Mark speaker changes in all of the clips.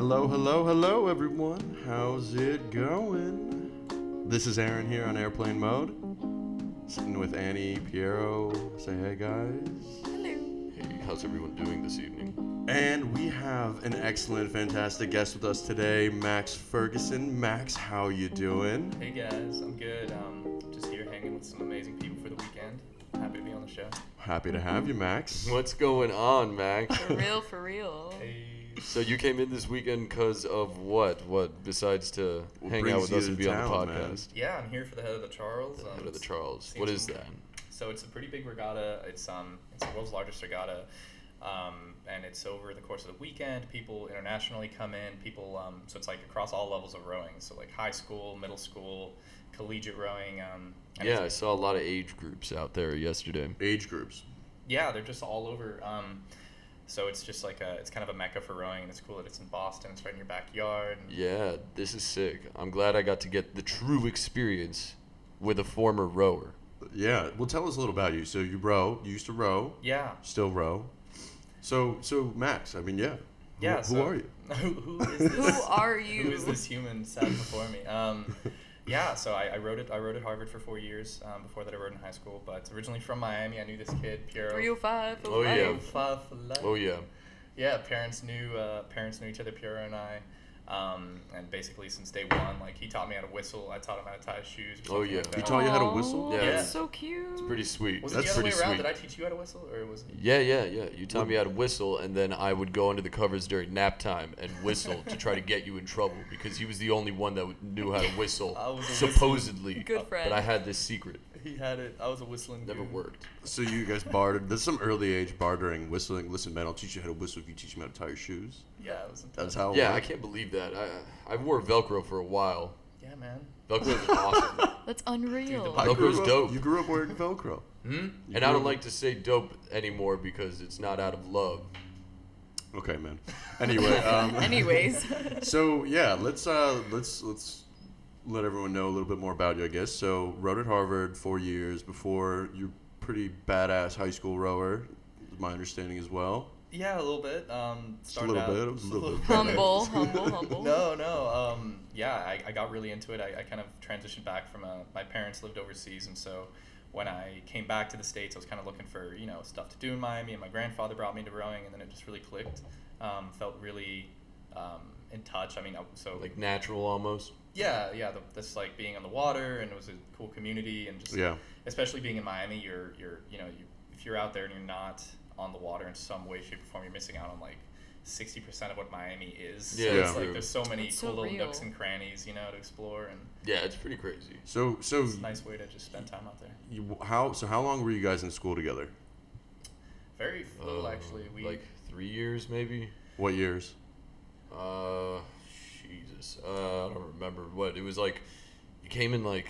Speaker 1: Hello, hello, hello, everyone. How's it going? This is Aaron here on airplane mode. Sitting with Annie, Piero. Say hey, guys.
Speaker 2: Hello.
Speaker 3: Hey, how's everyone doing this evening?
Speaker 1: And we have an excellent, fantastic guest with us today, Max Ferguson. Max, how you doing?
Speaker 4: Hey guys, I'm good. Um, just here hanging with some amazing people for the weekend. Happy to be on the show.
Speaker 1: Happy to have you, Max.
Speaker 3: What's going on, Max?
Speaker 2: For real, for real.
Speaker 4: Hey.
Speaker 3: so you came in this weekend because of what? What besides to
Speaker 1: What
Speaker 3: hang
Speaker 1: brings
Speaker 3: out with
Speaker 1: you
Speaker 3: us
Speaker 1: to
Speaker 3: and be on the
Speaker 1: town, man?
Speaker 3: podcast?
Speaker 4: Yeah, I'm here for the head of the Charles.
Speaker 3: The
Speaker 4: Um,
Speaker 3: head of the Charles. What is
Speaker 4: some-
Speaker 3: that?
Speaker 4: So it's a pretty big regatta. It's um, it's the world's largest regatta, um, and it's over the course of the weekend. People internationally come in. People, um, so it's like across all levels of rowing. So like high school, middle school, collegiate rowing. Um, and
Speaker 3: Yeah, I saw a lot of age groups out there yesterday.
Speaker 1: Age groups.
Speaker 4: yeah, they're just all over. Um, so it's just like a, it's kind of a mecca for rowing, and it's cool that it's in Boston. It's right in your backyard. And
Speaker 3: Yeah, this is sick. I'm glad I got to get the true experience with a former rower.
Speaker 1: Yeah. Well, tell us a little about you. So you row. You used to row.
Speaker 4: Yeah,
Speaker 1: Still row. So, so Max. I mean, yeah. Who,
Speaker 4: yeah.
Speaker 1: Who
Speaker 4: so-
Speaker 1: are you?
Speaker 4: who, who is this?
Speaker 2: Who are you?
Speaker 4: Who is this human sat before me? Um, yeah, so I, I wrote it. I wrote at Harvard for four years. Um, before that, I wrote in high school. But originally from Miami, I knew this kid Piero.
Speaker 2: 305 for
Speaker 3: Oh, yeah.
Speaker 2: life.
Speaker 4: Five for life.
Speaker 3: Oh yeah.
Speaker 4: Yeah, parents knew uh, parents knew each other, Piero and I. Um, and basically since day one, like he taught me how to whistle. I taught him how to tie his shoes.
Speaker 3: Oh, yeah.
Speaker 4: like
Speaker 3: He
Speaker 1: taught you how to whistle?
Speaker 3: Yeah.
Speaker 2: That's so cute.
Speaker 3: It's pretty sweet.
Speaker 4: Was
Speaker 1: That's
Speaker 4: it the other way
Speaker 1: pretty
Speaker 4: around?
Speaker 1: sweet.
Speaker 4: Did I teach you how to whistle, or was it?
Speaker 3: Yeah, yeah, yeah. You taught me how to whistle, and then I would go under the covers during nap time and whistle to try to get you in trouble because he was the only one that knew how to whistle,
Speaker 4: I was
Speaker 3: supposedly.
Speaker 2: Good friend.
Speaker 3: But I had this secret.
Speaker 4: He had it. I was a whistling.
Speaker 3: Never
Speaker 4: dude.
Speaker 3: worked.
Speaker 1: So you guys bartered. There's some early age bartering, whistling. Listen, man, I'll teach you how to whistle if you teach me how to tie your shoes.
Speaker 4: Yeah, it was. Intense.
Speaker 1: That's how. it
Speaker 3: Yeah, I can't believe that. I I wore Velcro for a while.
Speaker 4: Yeah, man.
Speaker 3: Velcro is awesome.
Speaker 2: That's unreal.
Speaker 1: I
Speaker 3: Velcro's
Speaker 1: up-
Speaker 3: dope.
Speaker 1: You grew up wearing Velcro.
Speaker 3: Hmm? And I don't
Speaker 1: up-
Speaker 3: like to say dope anymore because it's not out of love.
Speaker 1: Okay, man. Anyway, um,
Speaker 2: Anyways.
Speaker 1: so yeah, let's uh, let's let's let everyone know a little bit more about you, I guess. So, rowed at Harvard four years before you're pretty badass high school rower, is my understanding as well.
Speaker 4: Yeah, a little bit. Um,
Speaker 1: Just a
Speaker 4: started
Speaker 1: little
Speaker 4: out,
Speaker 1: bit, it was a little bit.
Speaker 2: humble, humble, humble.
Speaker 4: No, no. Um, yeah, I, I got really into it. I, I kind of transitioned back from uh, my parents lived overseas, and so when I came back to the states, I was kind of looking for you know stuff to do in Miami, and my grandfather brought me into rowing, and then it just really clicked. Um, felt really um, in touch. I mean, so
Speaker 3: Like natural almost.
Speaker 4: Yeah, yeah. The, this like being on the water, and it was a cool community, and just
Speaker 1: Yeah.
Speaker 4: especially being in Miami, you're you're you know you, if you're out there and you're not on the water in some way, shape, or form, you're missing out on like sixty percent of what Miami is.
Speaker 3: Yeah,
Speaker 4: so it's like there's so many
Speaker 2: It's
Speaker 4: cool
Speaker 2: so
Speaker 4: little
Speaker 2: real.
Speaker 4: nooks and crannies, you know, to explore, and
Speaker 3: Yeah, it's pretty crazy.
Speaker 1: So so
Speaker 4: it's a nice way to just spend time out there.
Speaker 1: you, how so how long were you guys in school together?
Speaker 4: Very full,
Speaker 3: Uh,
Speaker 4: actually. We
Speaker 3: like three years maybe.
Speaker 1: What years?
Speaker 3: Uh, Jesus. Uh, I don't remember what it was like. You came in like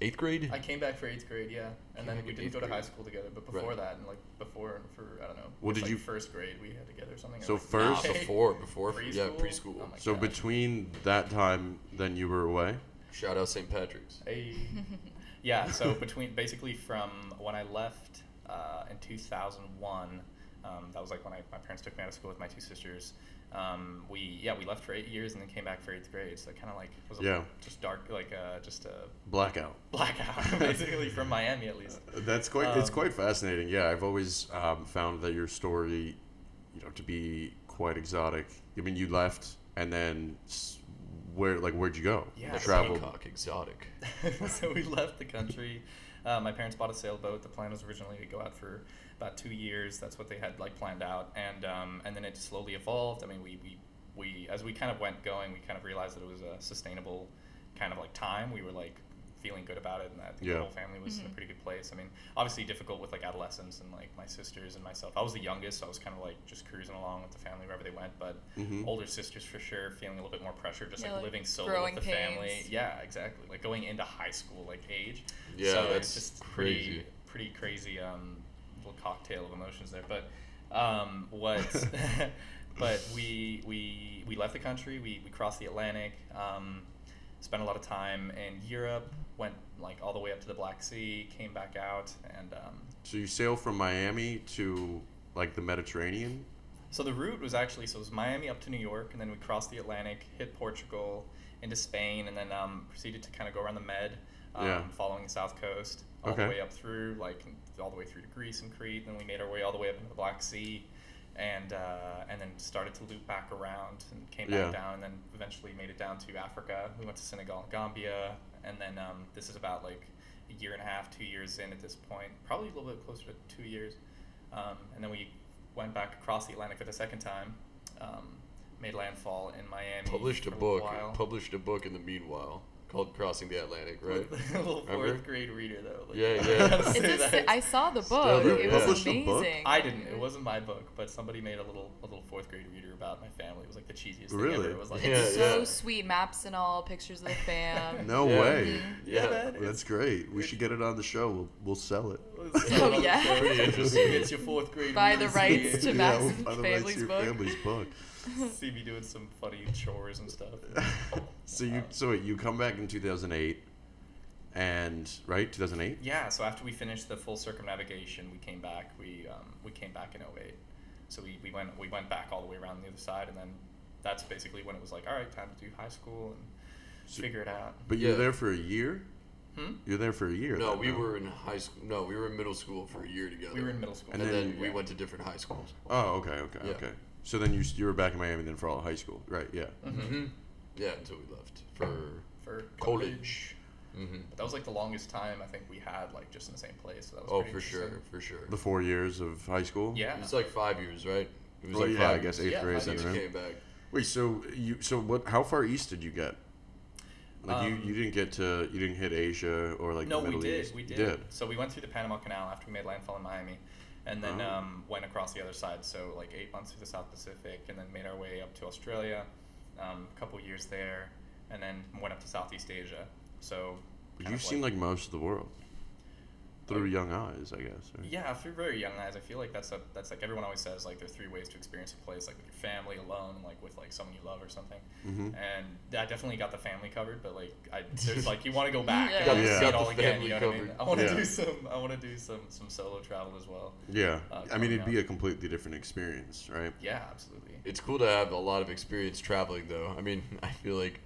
Speaker 3: eighth grade.
Speaker 4: I came back for eighth grade, yeah, and then we didn't
Speaker 3: eighth
Speaker 4: go to high school together. But before
Speaker 3: Right.
Speaker 4: that, and like before for I don't know.
Speaker 1: What
Speaker 4: it
Speaker 1: did
Speaker 4: like,
Speaker 1: you-
Speaker 4: First grade we had together or something. or
Speaker 1: So
Speaker 4: like
Speaker 1: first-
Speaker 3: Nah,
Speaker 4: pre-K?
Speaker 3: before, before, yeah,
Speaker 4: Preschool?
Speaker 3: preschool.
Speaker 4: Oh my
Speaker 1: So
Speaker 4: gosh.
Speaker 1: between that time, then you were away.
Speaker 3: Shout out St. Patrick's.
Speaker 4: Hey. yeah, so between basically from when I left uh, in 2001, um, that was like when I, my parents took me out of school with my two sisters. Um, we yeah we left for eight years and then came back for eighth grade. So it kind of like was a,
Speaker 1: Yeah.
Speaker 4: just dark like uh, just a
Speaker 1: Blackout.
Speaker 4: blackout basically from Miami at least.
Speaker 1: That's quite. it's
Speaker 4: Um,
Speaker 1: quite fascinating. Yeah, I've always um, found that your story, you know, to be quite exotic. I mean, you left, and then where, like, where'd you go?
Speaker 4: Yeah,
Speaker 3: The
Speaker 4: so-
Speaker 1: traveled.
Speaker 3: Bangkok exotic.
Speaker 4: so we left the country. Uh, my parents bought a sailboat. The plan was originally to go out for about two years. That's what they had like planned out, and um, and then it slowly evolved. I mean, we, we we as we kind of went going, we kind of realized that it was a sustainable kind of like time. We were like feeling good about it, and I think
Speaker 1: Yeah.
Speaker 4: the whole family was in a pretty good place. I mean, obviously difficult with like adolescence and like my sisters and myself. I was the youngest, so I was kind of like just cruising along with the family wherever they went. But
Speaker 1: Mhm.
Speaker 4: older sisters for sure, feeling a little bit more pressure, just
Speaker 2: Yeah,
Speaker 4: like,
Speaker 2: like
Speaker 4: living solo with the family. Yeah, exactly. Like going into high school like age.
Speaker 3: Yeah,
Speaker 4: so
Speaker 3: that's
Speaker 4: it's just pretty
Speaker 3: crazy.
Speaker 4: pretty crazy um, little cocktail of emotions there. But um, what? but we we we left the country. We we crossed the Atlantic. Um, spent a lot of time in Europe. Went like all the way up to the Black Sea. Came back out and. Um,
Speaker 1: So you sail from Miami to like the Mediterranean.
Speaker 4: So the route was actually so it was Miami up to New York, and then we crossed the Atlantic, hit Portugal, into Spain, and then um, proceeded to kind of go around the Med, um,
Speaker 1: Yeah.
Speaker 4: following the south coast, all
Speaker 1: Okay.
Speaker 4: the way up through like all the way through to Greece and Crete. Then we made our way all the way up into the Black Sea, and uh, and then started to loop back around and came
Speaker 1: Yeah.
Speaker 4: back down, and then eventually made it down to Africa. We went to Senegal and Gambia, and then um, this is about like a year and a half, two years in at this point, probably a little bit closer to two years. Um, and then we went back across the Atlantic for the second time, um, made landfall in Miami.
Speaker 3: Published a book.
Speaker 4: while.
Speaker 3: Published a book in the meanwhile called Crossing the Atlantic, right?
Speaker 4: With a little
Speaker 3: Remember?
Speaker 4: fourth grade reader though. Like,
Speaker 3: Yeah, yeah.
Speaker 4: gotta
Speaker 2: It's
Speaker 4: say
Speaker 2: a
Speaker 4: that.
Speaker 2: si- I saw the book.
Speaker 3: Stellar,
Speaker 2: It
Speaker 3: yeah.
Speaker 2: was
Speaker 1: Published
Speaker 2: amazing.
Speaker 1: book?
Speaker 4: I didn't. It wasn't my book, but somebody made a little a little fourth grade reader about my family. It was like the cheesiest thing
Speaker 1: Really?
Speaker 4: ever. It was like
Speaker 3: Yeah,
Speaker 2: It's so
Speaker 3: yeah.
Speaker 2: sweet. Maps and all, pictures of the fam.
Speaker 1: No
Speaker 3: Yeah.
Speaker 1: way.
Speaker 3: Yeah.
Speaker 4: man,
Speaker 1: That's great. We should get it on the show. We'll we'll sell it.
Speaker 2: Oh, yeah.
Speaker 4: show.
Speaker 3: Pretty interesting.
Speaker 4: It's your fourth grade.
Speaker 2: Buy the rights
Speaker 4: here.
Speaker 2: to
Speaker 1: yeah,
Speaker 2: and
Speaker 1: buy the rights to
Speaker 2: Family's
Speaker 1: your
Speaker 2: book.
Speaker 1: family's book.
Speaker 4: See me doing some funny chores and stuff.
Speaker 1: so you so wait, you come back in 2008, and right 2008.
Speaker 4: Yeah, so after we finished the full circumnavigation, we came back. We um, we came back in 08. So we, we went we went back all the way around the other side, and then that's basically when it was like, all right, time to do high school and
Speaker 1: So-
Speaker 4: figure it out.
Speaker 1: But you were
Speaker 3: Yeah.
Speaker 1: there for a year.
Speaker 4: Hmm?
Speaker 1: You're there for a year.
Speaker 3: No,
Speaker 1: then,
Speaker 3: we
Speaker 1: no?
Speaker 3: were in high school. No, we were in middle school for a year together.
Speaker 4: We were in middle school.
Speaker 3: and,
Speaker 1: And
Speaker 3: then,
Speaker 1: then-
Speaker 3: we
Speaker 4: yeah.
Speaker 3: went to different high schools.
Speaker 1: Oh, okay, okay,
Speaker 3: Yeah.
Speaker 1: okay. So then you you were back in Miami then for all of high school, right? Yeah.
Speaker 4: Mhm.
Speaker 3: Mm-hmm. Yeah, until we left for
Speaker 4: for
Speaker 3: college. Mm-hmm.
Speaker 4: But that was like the longest time I think we had like just in the same place. So that was
Speaker 3: Oh, for sure, for sure.
Speaker 1: The four years of high school.
Speaker 4: Yeah.
Speaker 3: it's like five years, right? It was
Speaker 1: Well,
Speaker 3: like
Speaker 1: yeah,
Speaker 3: five
Speaker 1: I guess eighth
Speaker 4: Yeah,
Speaker 1: grade
Speaker 4: five
Speaker 1: then,
Speaker 3: Since we
Speaker 1: right?
Speaker 3: came back.
Speaker 1: Wait, so you so what? How far east did you get? Like you,
Speaker 4: Um,
Speaker 1: you didn't get to you didn't hit Asia or like
Speaker 4: no,
Speaker 1: the Middle
Speaker 4: we did.
Speaker 1: East.
Speaker 4: We
Speaker 1: You
Speaker 4: did. So we went through the Panama Canal after we made landfall in Miami, and then
Speaker 1: Oh.
Speaker 4: um, went across the other side. So like eight months through the South Pacific, and then made our way up to Australia, um, a couple years there, and then went up to Southeast Asia. So
Speaker 1: You've
Speaker 4: of
Speaker 1: seen like most of the world through
Speaker 4: Like-
Speaker 1: young eyes, I guess. Right?
Speaker 4: Yeah, through very young eyes, I feel like that's a that's like everyone always says like there are three ways to experience a place like with your family alone, like with like someone you love or something.
Speaker 1: Mhm.
Speaker 4: And I definitely got the family covered, but like I there's like you want to go back
Speaker 2: Yeah.
Speaker 4: and
Speaker 2: Got
Speaker 4: like,
Speaker 1: the-
Speaker 4: see
Speaker 1: got
Speaker 4: it all again. You know
Speaker 3: family
Speaker 4: what I mean? I want to
Speaker 1: Yeah.
Speaker 4: do some I want to do some some solo travel as well.
Speaker 1: Yeah.
Speaker 4: Uh,
Speaker 1: I mean, it'd
Speaker 4: growing
Speaker 1: be a completely different experience, right?
Speaker 4: Yeah, absolutely.
Speaker 3: It's cool to have a lot of experience traveling, though. I mean, I feel like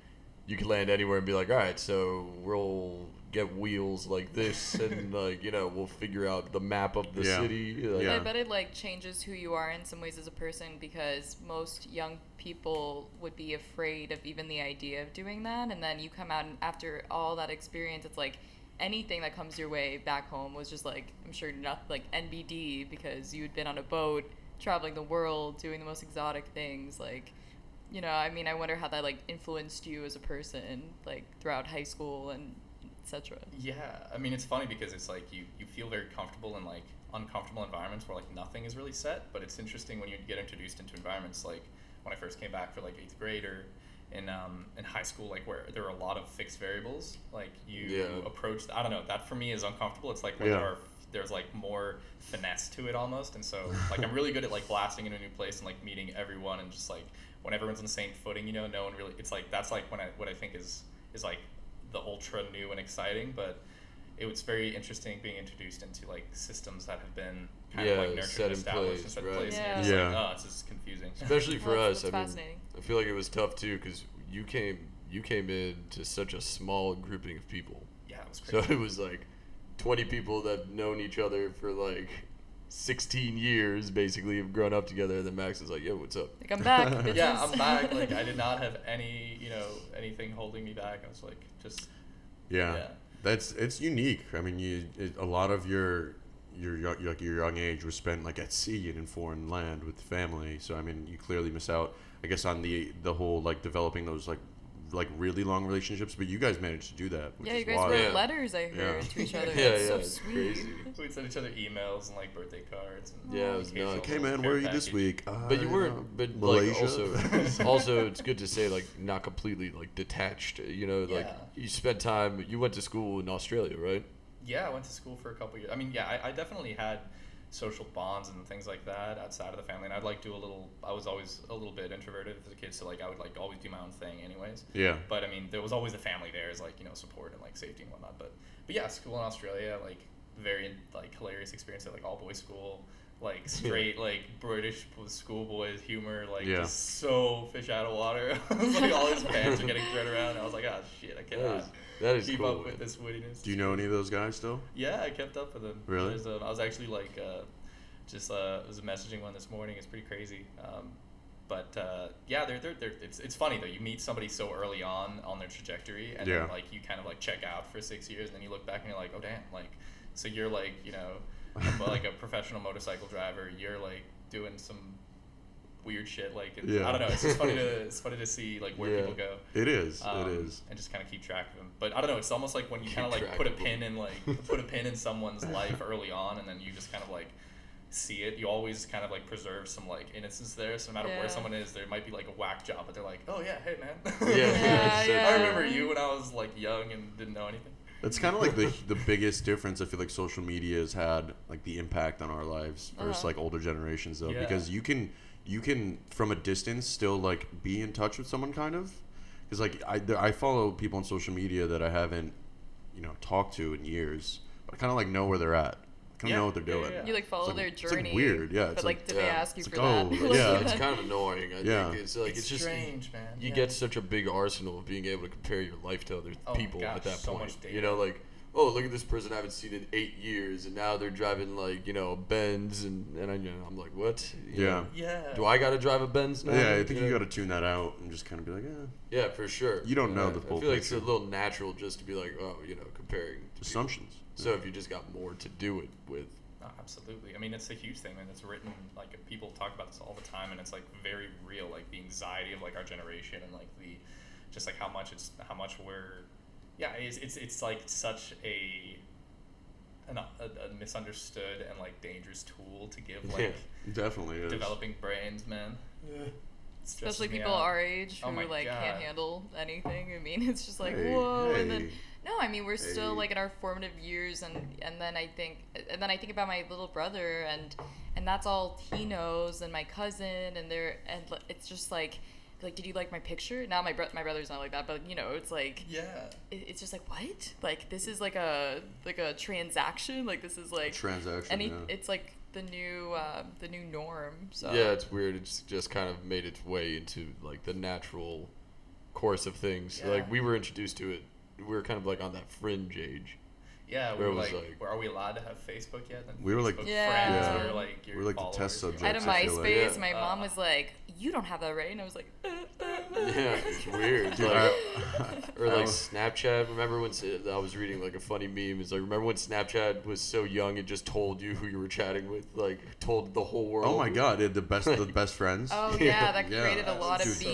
Speaker 3: you can land anywhere and be like, all right, so we'll get wheels like this, and like you know, we'll figure out the map of the
Speaker 1: Yeah.
Speaker 3: city. Like,
Speaker 1: Yeah.
Speaker 2: I bet it like changes who you are in some ways as a person because most young people would be afraid of even the idea of doing that, and then you come out and after all that experience, it's like anything that comes your way back home was just like I'm sure not like NBD because you had been on a boat traveling the world doing the most exotic things like you know I mean I wonder how that like influenced you as a person like throughout high school and etc.
Speaker 4: Yeah, I mean it's funny because it's like you you feel very comfortable in like uncomfortable environments where like nothing is really set, but it's interesting when you get introduced into environments like when I first came back for like eighth grade or in um, in high school like where there are a lot of fixed variables like you
Speaker 3: Yeah.
Speaker 4: approach I don't know that for me is uncomfortable. It's like when
Speaker 1: Yeah.
Speaker 4: there are there's like more finesse to it almost, and so like I'm really good at like blasting into a new place and like meeting everyone and just like when everyone's on the same footing, you know, no one really. It's like that's like when I what I think is is like the ultra new and exciting, but it was very interesting being introduced into like systems that have been kind
Speaker 3: Yeah,
Speaker 4: of like nurtured
Speaker 3: set
Speaker 4: and established
Speaker 3: place,
Speaker 4: and set
Speaker 3: right.
Speaker 4: in place.
Speaker 2: Yeah.
Speaker 4: And you're just
Speaker 1: Yeah.
Speaker 4: like, oh, this is confusing.
Speaker 3: especially for
Speaker 2: Well,
Speaker 3: us. I mean,
Speaker 2: fascinating.
Speaker 3: I feel like it was tough too because you came you came in to such a small grouping of people.
Speaker 4: yeah, it was
Speaker 3: great.
Speaker 4: So
Speaker 3: it was like 20 people that have known each other for like 16 years, basically, have grown up together. And then Max is like, yo, what's up?
Speaker 2: Like I'm back.
Speaker 4: yeah, I'm back. Like I did not have any, you know, anything holding me back. I was like, just
Speaker 1: Yeah.
Speaker 4: Yeah.
Speaker 1: That's it's unique. I mean, you it, a lot of your your young, like your young age was spent like at sea and in foreign land with family. So I mean, you clearly miss out. I guess on the the whole like developing those like like really long relationships. But you guys managed to do that. Which
Speaker 2: Yeah, you guys
Speaker 1: wild.
Speaker 2: wrote
Speaker 3: Yeah.
Speaker 2: letters. I heard
Speaker 1: Yeah.
Speaker 2: to each other.
Speaker 3: Yeah,
Speaker 2: That's
Speaker 3: yeah,
Speaker 2: so
Speaker 3: it's
Speaker 2: sweet.
Speaker 3: crazy.
Speaker 4: we'd send each other emails and like birthday cards. And
Speaker 3: Yeah, it was nuts.
Speaker 1: Like, hey man, where are you this
Speaker 4: package.
Speaker 1: week?
Speaker 3: But you
Speaker 1: "Uh,
Speaker 3: weren't. But
Speaker 1: Malaysia.
Speaker 3: like also, also, it's good to say like not completely like detached. You know, like
Speaker 4: Yeah.
Speaker 3: you spent time. You went to school in Australia, right?
Speaker 4: Yeah, I went to school for a couple years. I mean, yeah, I, I definitely had social bonds and things like that outside of the family, and I'd like do a little. I was always a little bit introverted as a kid, so like I would like always do my own thing, anyways.
Speaker 1: yeah.
Speaker 4: But I mean, there was always the family there as like you know support and like safety and whatnot. But but yeah, school in Australia, like very like hilarious experience at like all boys school. Like straight like British schoolboys humor, like
Speaker 1: Yeah.
Speaker 4: just so fish out of water. like all his pants are getting thrown around. I was like, oh shit, I
Speaker 3: That
Speaker 4: cannot
Speaker 3: is, that is
Speaker 4: keep
Speaker 3: cool.
Speaker 4: up with this wittiness.
Speaker 1: Do you know any of those guys still?
Speaker 4: Yeah, I kept up with them.
Speaker 1: Really?
Speaker 4: A, I was actually like, uh, just uh, was messaging one this morning. It's pretty crazy. Um, but uh, yeah, they're, they're, they're, it's, it's funny though. You meet somebody so early on on their trajectory, and
Speaker 1: Yeah.
Speaker 4: then like you kind of like check out for six years, and then you look back and you're like, oh damn, like so you're like you know like a professional motorcycle driver. You're like doing some weird shit. Like it's-
Speaker 1: Yeah.
Speaker 4: I don't know. It's just funny to it's funny to see like where
Speaker 3: Yeah.
Speaker 4: people go.
Speaker 1: It is.
Speaker 4: Um,
Speaker 1: it is.
Speaker 4: And just kind of keep track of them. But I don't know. It's almost like when you kind of like put a pin in like put a pin in someone's life early on, and then you just kind of like see it. You always kind of like preserve some like innocence there. So no matter
Speaker 2: Yeah.
Speaker 4: where someone is, there might be like a whack job, but they're like, oh yeah, hey man.
Speaker 3: Yeah,
Speaker 2: Yeah,
Speaker 3: yeah,
Speaker 4: I remember you when I was like young and didn't know anything.
Speaker 1: It's kind of like the the biggest difference I feel like social media has had like the impact on our lives versus
Speaker 2: Uh-huh.
Speaker 1: like older generations though
Speaker 4: Yeah.
Speaker 1: because you can you can from a distance still like be in touch with someone kind of because like I there- I follow people on social media that I haven't you know talked to in years but I kind of like know where they're at kind of
Speaker 4: Yeah.
Speaker 1: know what they're doing
Speaker 4: yeah, yeah.
Speaker 2: You like follow
Speaker 1: like-
Speaker 2: their
Speaker 1: it's, like,
Speaker 2: journey.
Speaker 1: weird, yeah,
Speaker 2: But
Speaker 1: it's
Speaker 2: like,
Speaker 1: like-
Speaker 2: did they ask you
Speaker 1: It's
Speaker 2: for
Speaker 1: like,
Speaker 2: that?
Speaker 1: oh, yeah.
Speaker 3: it's kind of annoying. I
Speaker 1: Yeah.
Speaker 3: think it's like
Speaker 4: it's,
Speaker 3: it's, just
Speaker 4: strange, man.
Speaker 3: you
Speaker 4: Yeah.
Speaker 3: get such a big arsenal of being able to compare your life to other
Speaker 4: Oh my
Speaker 3: people
Speaker 4: gosh,
Speaker 3: at that
Speaker 4: so
Speaker 3: point.
Speaker 4: much data.
Speaker 3: You know, like oh look at this person I haven't seen in eight years, and now they're driving like you know a Benz, and and I, you know, I'm like what? You
Speaker 1: Yeah.
Speaker 3: know,
Speaker 4: Yeah.
Speaker 3: do I got to drive a Benz now?
Speaker 1: yeah I think you
Speaker 3: know?
Speaker 1: got to tune that out and just kind of be like yeah
Speaker 3: Yeah, for sure.
Speaker 1: You don't know
Speaker 3: Uh,
Speaker 1: the full
Speaker 3: I feel like it's a little natural just to be like, oh, you know, comparing to people.
Speaker 1: Assumptions
Speaker 3: So if you just got more to do it with,
Speaker 4: No, absolutely. I mean, it's a huge thing, and it's written like people talk about this all the time, and it's like very real, like the anxiety of like our generation, and like the just like how much it's how much we're yeah, it's it's, it's like such a an, a, a misunderstood and like dangerous tool to give like
Speaker 1: definitely is.
Speaker 4: developing brains, man. It stresses
Speaker 2: Especially people
Speaker 4: out.
Speaker 2: our age oh who
Speaker 4: Oh my
Speaker 2: like can't handle anything. I mean, it's just like
Speaker 1: Hey,
Speaker 2: whoa, and then
Speaker 1: hey.
Speaker 2: No, I mean we're still like in our formative years, and and then I think and then I think about my little brother, and and that's all he knows, and my cousin, and they're and it's just like. Like, did you like my picture? Now my bro- my brother's not like that, but you know, it's like
Speaker 4: Yeah.
Speaker 2: it, it's just like what? Like this is like a like a transaction. Like this is like
Speaker 1: transaction
Speaker 2: any.
Speaker 1: yeah.
Speaker 2: It's like the new uh, the new norm. So
Speaker 3: yeah, it's weird. It's just kind of made its way into like the natural course of things.
Speaker 4: Yeah.
Speaker 3: Like we were introduced to it. We were kind of like on that fringe age.
Speaker 4: Yeah, we were
Speaker 3: it was
Speaker 4: like,
Speaker 3: like-
Speaker 4: were- are we allowed to have Facebook yet? And
Speaker 1: We were like-
Speaker 4: Facebook
Speaker 2: Yeah.
Speaker 4: friends
Speaker 2: Yeah.
Speaker 4: were like your
Speaker 1: We're like the test
Speaker 4: subjects.
Speaker 2: I had a
Speaker 1: subjects, I feel
Speaker 2: MySpace.
Speaker 1: like.
Speaker 2: My mom
Speaker 4: Uh,
Speaker 2: was like, "You don't have that, right?" And I was like, uh, uh, uh.
Speaker 3: Yeah, it's weird.
Speaker 1: Dude,
Speaker 3: like, or like Snapchat. Remember when I was reading like a funny meme? It's like remember when Snapchat was so young it just told you who you were chatting with, like told the whole world.
Speaker 1: Oh my god, it had the best the best friends.
Speaker 2: Oh
Speaker 3: Yeah.
Speaker 2: yeah, that
Speaker 1: Yeah.
Speaker 2: created a lot of
Speaker 4: Dude, so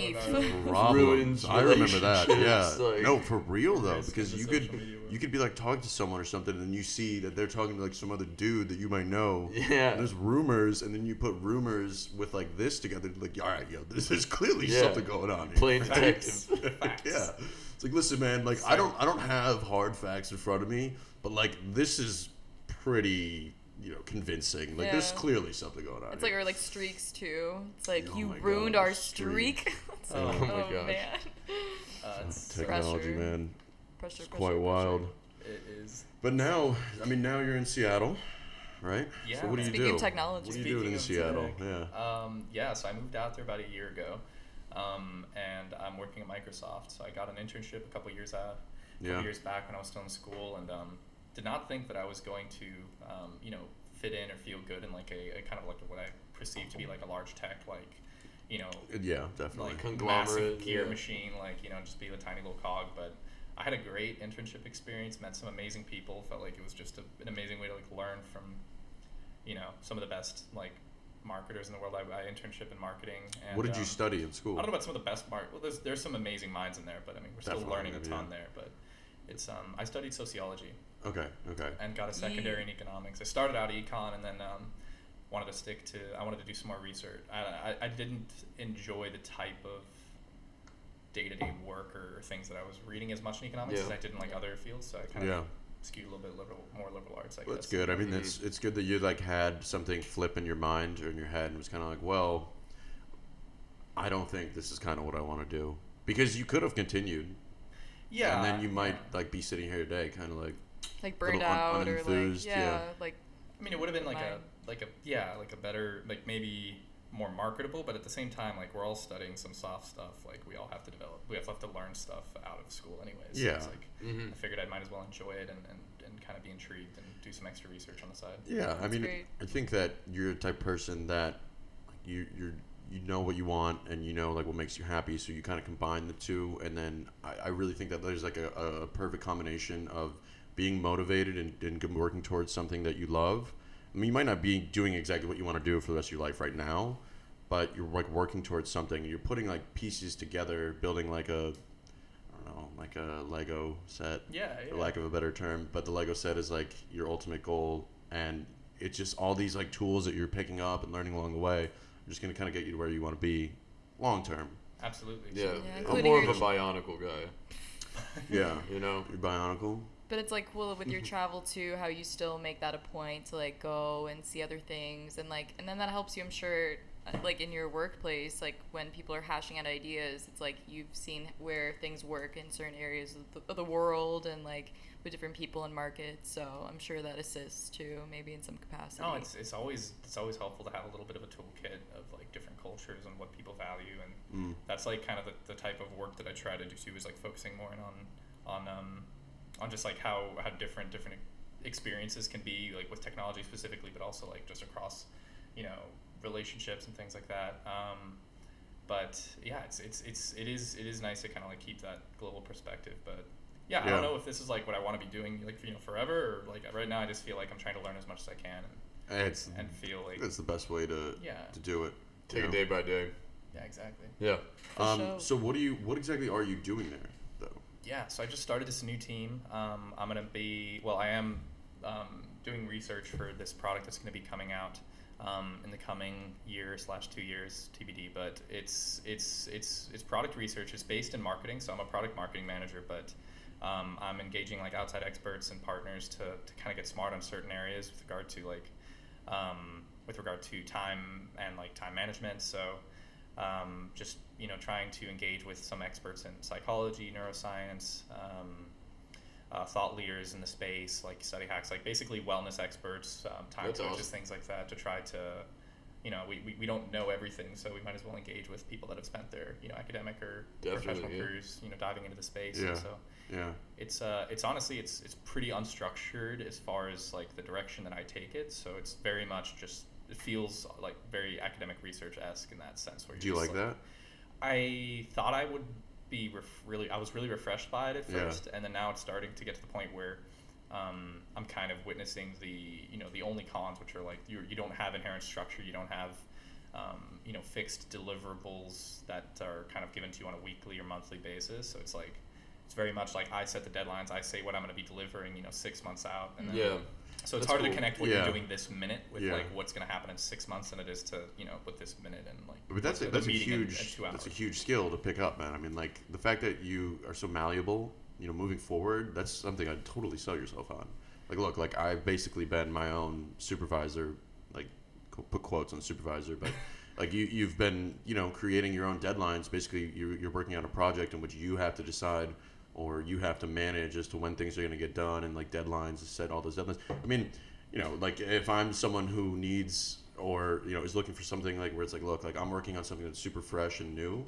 Speaker 2: beef.
Speaker 1: Problems.
Speaker 3: Ruins
Speaker 1: I remember that. Yeah.
Speaker 3: like-
Speaker 1: no, for real though, because you could
Speaker 4: media world.
Speaker 1: You could be like talking to someone or something, and you see that they're talking to like some other dude that you might know.
Speaker 3: Yeah.
Speaker 1: And there's rumors, and then you put rumors with like this together. Like, all right, yo, this is clearly
Speaker 3: Yeah.
Speaker 1: something going on. Here.
Speaker 3: Playing
Speaker 4: Facts.
Speaker 3: detective.
Speaker 4: Facts.
Speaker 1: yeah. It's like, listen, man. Like, I don't I don't have hard facts in front of me, but like this is pretty. You know, convincing. Like, there's clearly something going on.
Speaker 2: It's like
Speaker 1: here.
Speaker 2: or like streaks too. It's like
Speaker 1: Oh
Speaker 2: you ruined
Speaker 1: God,
Speaker 2: our
Speaker 1: streak.
Speaker 2: streak. It's
Speaker 4: Oh
Speaker 2: like,
Speaker 3: my
Speaker 2: oh
Speaker 3: gosh.
Speaker 2: man.
Speaker 4: Uh, it's
Speaker 1: technology,
Speaker 2: pressure.
Speaker 1: man.
Speaker 2: Pressure,
Speaker 1: It's
Speaker 2: pressure,
Speaker 1: quite
Speaker 2: pressure.
Speaker 1: wild.
Speaker 4: It is.
Speaker 1: But now, I mean, now you're in Seattle, right?
Speaker 4: Yeah.
Speaker 1: So what do you
Speaker 2: Speaking
Speaker 1: do?
Speaker 2: of technology.
Speaker 1: What are you doing in
Speaker 4: Speaking of
Speaker 1: Seattle?
Speaker 4: tech,
Speaker 1: Yeah.
Speaker 4: Um, yeah, so I moved out there about a year ago, um, and I'm working at Microsoft. So I got an internship a couple years out, a couple
Speaker 1: Yeah.
Speaker 4: years back when I was still in school, and um, did not think that I was going to, um, you know, fit in or feel good in like a, a kind of like what I perceived to be like a large tech, like, you know,
Speaker 1: Yeah, definitely.
Speaker 4: like
Speaker 3: Conglomerate,
Speaker 4: gear
Speaker 3: yeah.
Speaker 4: machine, like you know, just be a tiny little cog. But I had a great internship experience, met some amazing people. Felt like it was just a, an amazing way to like learn from, you know, some of the best like marketers in the world. I, I internship in marketing. And,
Speaker 1: what did you
Speaker 4: um,
Speaker 1: study in school?
Speaker 4: I don't know about some of the best mark. Well, there's there's some amazing minds in there, but I mean, we're still learning a
Speaker 1: yeah.
Speaker 4: ton there. But it's um, I studied sociology
Speaker 1: Okay, okay.
Speaker 4: and got a secondary in economics. I started out econ and then um, wanted to stick to. I wanted to do some more research. I, I, I didn't enjoy the type of day to day work or things that I was reading as much in economics
Speaker 3: Yeah.
Speaker 4: as I did in like other fields. So I kind of
Speaker 1: Yeah.
Speaker 4: of skewed a little bit liberal, more liberal arts. I
Speaker 1: Well, that's good. I mean, that's it's good that you like had something flip in your mind or in your head and was kind of like, well, I don't think this is kind of what I want to do because you could have continued.
Speaker 4: Yeah.
Speaker 1: And then you might
Speaker 4: yeah.
Speaker 1: like be sitting here today, kind of like
Speaker 2: Like burned
Speaker 1: Little un-
Speaker 2: out or like yeah,
Speaker 1: yeah.
Speaker 2: like
Speaker 4: I mean, it would have been like a like a yeah like a better like maybe more marketable but at the same time like we're all studying some soft stuff like we all have to develop we have to, learn stuff out of school anyways so
Speaker 1: Yeah.
Speaker 4: it's like
Speaker 3: Mhm.
Speaker 4: i figured i might as well enjoy it and, and, and kind of be intrigued and do some extra research on the side
Speaker 1: Yeah, I mean,
Speaker 2: great.
Speaker 1: I think that you're the type of person that you you're you know what you want and you know like what makes you happy, so you kind of combine the two, and then I, I really think that there's like a, a perfect combination of being motivated and, and working towards something that you love. I mean, you might not be doing exactly what you want to do for the rest of your life right now, but you're like working towards something. You're putting like pieces together, building like a I don't know, like a Lego set
Speaker 4: yeah, yeah.
Speaker 1: for lack of a better term. But the Lego set is like your ultimate goal, and it's just all these like tools that you're picking up and learning along the way are just gonna kind of get you to where you want to be, long term.
Speaker 4: absolutely
Speaker 3: Yeah,
Speaker 2: Yeah,
Speaker 3: I'm more of a
Speaker 2: ch-
Speaker 3: Bionicle guy.
Speaker 1: Yeah,
Speaker 3: You know.
Speaker 1: you're Bionicle.
Speaker 2: But it's like cool with
Speaker 1: Mm-hmm.
Speaker 2: your travel too, how you still make that a point to like go and see other things, and like, and then that helps you. I'm sure, uh, like in your workplace, like when people are hashing out ideas, it's like you've seen where things work in certain areas of the, of the world, and like with different people and markets. So I'm sure that assists too, maybe in some capacity.
Speaker 4: No, it's, it's always it's always helpful to have a little bit of a toolkit of like different cultures and what people value, and
Speaker 1: Mm.
Speaker 4: that's like kind of the, the type of work that I try to do too. Is like focusing more in on on um, on just like how how different different experiences can be like with technology specifically, but also like just across you know relationships and things like that. Um, but yeah, it's it's it's it is it is nice to kind of like keep that global perspective, but. Yeah, I don't know if this is like what I want to be doing, like you know, forever, or like right now. I just feel like I'm trying to learn as much as I can, and
Speaker 1: It's
Speaker 4: and feel like
Speaker 1: it's the best way to
Speaker 4: yeah
Speaker 1: to do it.
Speaker 3: Take
Speaker 1: you
Speaker 3: it
Speaker 1: know?
Speaker 3: day by day.
Speaker 4: yeah exactly
Speaker 3: Yeah.
Speaker 2: For
Speaker 1: Um,
Speaker 2: sure.
Speaker 1: so what do you what exactly are you doing there though?
Speaker 4: Yeah so i just started this new team. Um, i'm to be well i am um, doing research for this product that's to be coming out um, in the coming year slash two years tbd but it's it's it's it's product research. It's based in marketing so i'm a product marketing manager but um, i'm engaging like outside experts and partners to, to kind of get smart on certain areas with regard to like um, with regard to time and like time management. So um, just you know trying to engage with some experts in psychology, neuroscience, um, uh, thought leaders in the space, like study hacks, like basically wellness experts, um, time
Speaker 3: That's
Speaker 4: coaches,
Speaker 3: awesome.
Speaker 4: things like that, to try to, you know, we, we, we don't know everything, so we might as well engage with people that have spent their you know academic or
Speaker 3: Definitely,
Speaker 4: professional
Speaker 3: yeah.
Speaker 4: careers, you know, diving into the space.
Speaker 1: Yeah.
Speaker 4: And so
Speaker 1: Yeah.
Speaker 4: it's uh it's honestly it's it's pretty unstructured as far as like the direction that I take it. So it's very much just it feels like very academic research esque in that sense. Where
Speaker 1: Do you
Speaker 4: you're
Speaker 1: like that?
Speaker 4: I thought I would be ref- really I was really refreshed by it at
Speaker 1: Yeah.
Speaker 4: first, and then now it's starting to get to the point where. Um, I'm kind of witnessing the you know the only cons, which are like you you don't have inherent structure, you don't have um, you know fixed deliverables that are kind of given to you on a weekly or monthly basis. So it's like it's very much like I set the deadlines, I say what I'm going to be delivering, you know, six months out, and then
Speaker 3: Yeah.
Speaker 4: So it's
Speaker 3: That's
Speaker 4: harder
Speaker 3: cool.
Speaker 4: to connect what
Speaker 1: Yeah.
Speaker 4: you're doing this minute with
Speaker 1: Yeah.
Speaker 4: like what's going to happen in six months than it is to you know with this minute and like
Speaker 1: But that's a, that's a
Speaker 4: meeting in- in
Speaker 1: huge that's a huge skill to pick up, man. I mean, like the fact that you are so malleable, you know, moving forward, that's something I'd totally sell yourself on. Like, look, like I've basically been my own supervisor, like put quotes on supervisor, but like you you've been you know creating your own deadlines. Basically, you're you're working on a project in which you have to decide or you have to manage as to when things are going to get done and like deadlines set all those deadlines. I mean, you know, like if I'm someone who needs or you know is looking for something like where it's like, look, like I'm working on something that's super fresh and new.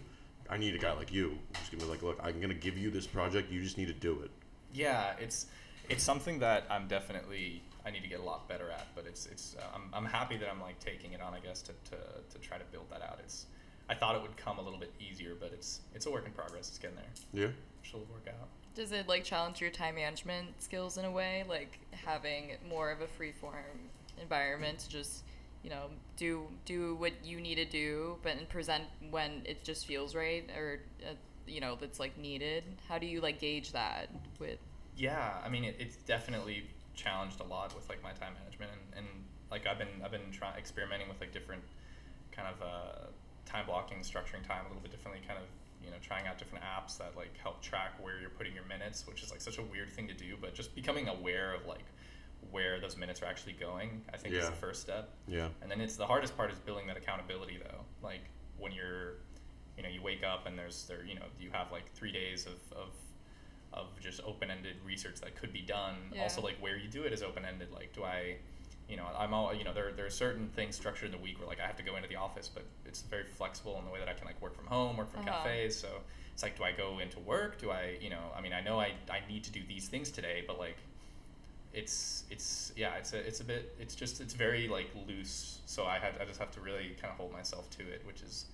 Speaker 1: I need a guy like you who's gonna be like, look, I'm gonna give you this project. You just need to do it.
Speaker 4: Yeah, it's it's something that I'm definitely I need to get a lot better at, but it's it's uh, I'm, I'm happy that I'm like taking it on, I guess, to, to, to try to build that out. It's I thought it would come a little bit easier, but it's it's a work in progress. It's getting there.
Speaker 1: Yeah.
Speaker 4: It'll work out.
Speaker 2: Does it like challenge your time management skills in a way, like having more of a free form environment to just, you know, do do what you need to do, but and present when it just feels right or, uh, you know, that's like needed. How do you like gauge that with?
Speaker 4: Yeah, I mean, it, it's definitely challenged a lot with like my time management, and, and like I've been I've been trying experimenting with like different kind of uh, time blocking, structuring time a little bit differently, kind of you know trying out different apps that like help track where you're putting your minutes, which is like such a weird thing to do, but just becoming aware of like where those minutes are actually going, I think is the first step.
Speaker 1: Yeah.
Speaker 4: And then it's the hardest part is building that accountability though. Like when you're, you know, you wake up and there's there, you know, you have like three days of, of, of just open-ended research that could be done.
Speaker 2: Yeah.
Speaker 4: Also like where you do it is open-ended. Like do I, you know, I'm all you know there there are certain things structured in the week where like I have to go into the office, but it's very flexible in the way that I can like work from home, work from
Speaker 2: Uh-huh.
Speaker 4: cafes. So it's like, do I go into work? Do I you know? I mean, I know I I need to do these things today, but like it's it's yeah it's a it's a bit it's just it's very like loose so i had i just have to really kind of hold myself to it which is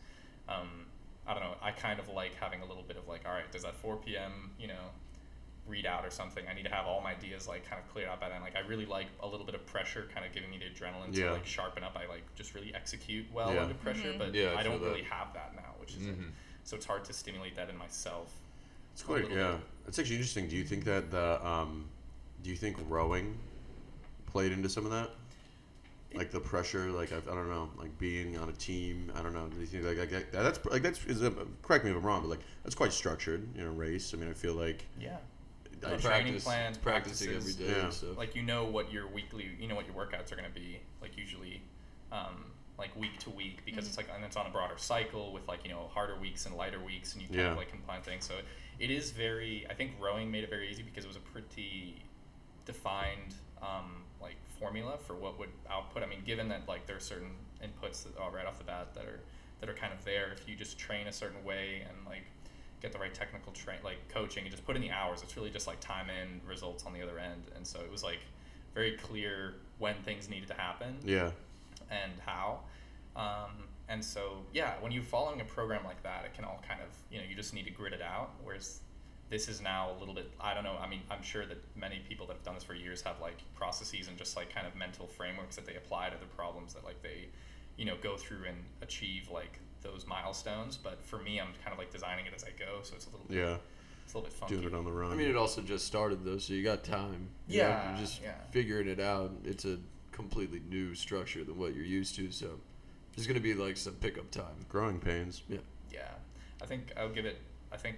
Speaker 4: um i don't know i kind of like having a little bit of like all right there's that 4 p.m you know readout or something i need to have all my ideas like kind of cleared out by then like i really like a little bit of pressure kind of giving me the adrenaline
Speaker 1: Yeah.
Speaker 4: to like sharpen up i like just really execute well
Speaker 1: Yeah.
Speaker 4: under pressure
Speaker 2: Mhm.
Speaker 4: but
Speaker 3: Yeah, I
Speaker 4: i don't
Speaker 3: that.
Speaker 4: really have that now which is like,
Speaker 3: Mhm.
Speaker 4: so it's hard to stimulate that in myself
Speaker 1: It's
Speaker 4: a
Speaker 1: quite yeah.
Speaker 4: bit.
Speaker 1: It's actually interesting. Do you think that the um, do you think rowing played into some of that? Like the pressure, like I, I don't know, like being on a team. I don't know. Do you think like, like that- that's like that's is a, correct me if I'm wrong, but like that's quite structured in a race. I mean, I feel like
Speaker 4: yeah
Speaker 1: I,
Speaker 4: Well,
Speaker 3: Practice-
Speaker 4: training plans,
Speaker 3: practicing every
Speaker 4: practices.
Speaker 1: Yeah.
Speaker 3: and stuff.
Speaker 4: like you know what your weekly you know what your workouts are going to be like usually um, like week to week because
Speaker 2: Mhm.
Speaker 4: it's like and it's on a broader cycle with like you know harder weeks and lighter weeks and you kind
Speaker 1: Yeah.
Speaker 4: of like can plan things so it is very i think rowing made it very easy because it was a pretty defined um, like formula for what would output i mean given that like there are certain inputs that are right off the bat that are that are kind of there if you just train a certain way and like get the right technical train like coaching and just put in the hours. It's really just like time in results on the other end. And so it was like very clear when things needed to happen
Speaker 1: yeah,
Speaker 4: and how. Um, and so yeah when you're following a program like that it can all kind of you know you just need to grit it out whereas this is now a little bit i don't know i mean i'm sure that many people that have done this for years have like processes and just like kind of mental frameworks that they apply to the problems that like they you know go through and achieve like those milestones but for me i'm kind of like designing it as i go so it's a little bit
Speaker 1: yeah.
Speaker 4: it's a little bit funky
Speaker 1: Doing it on the run.
Speaker 3: I mean, it also just started though, so you got time. You know,
Speaker 4: Yeah,
Speaker 3: you're just
Speaker 4: yeah.
Speaker 3: figuring it out. It's a completely new structure than what you're used to, so there's gonna be like some pickup time.
Speaker 1: growing pains.
Speaker 3: Yeah.
Speaker 4: Yeah, I think I'll give it. I think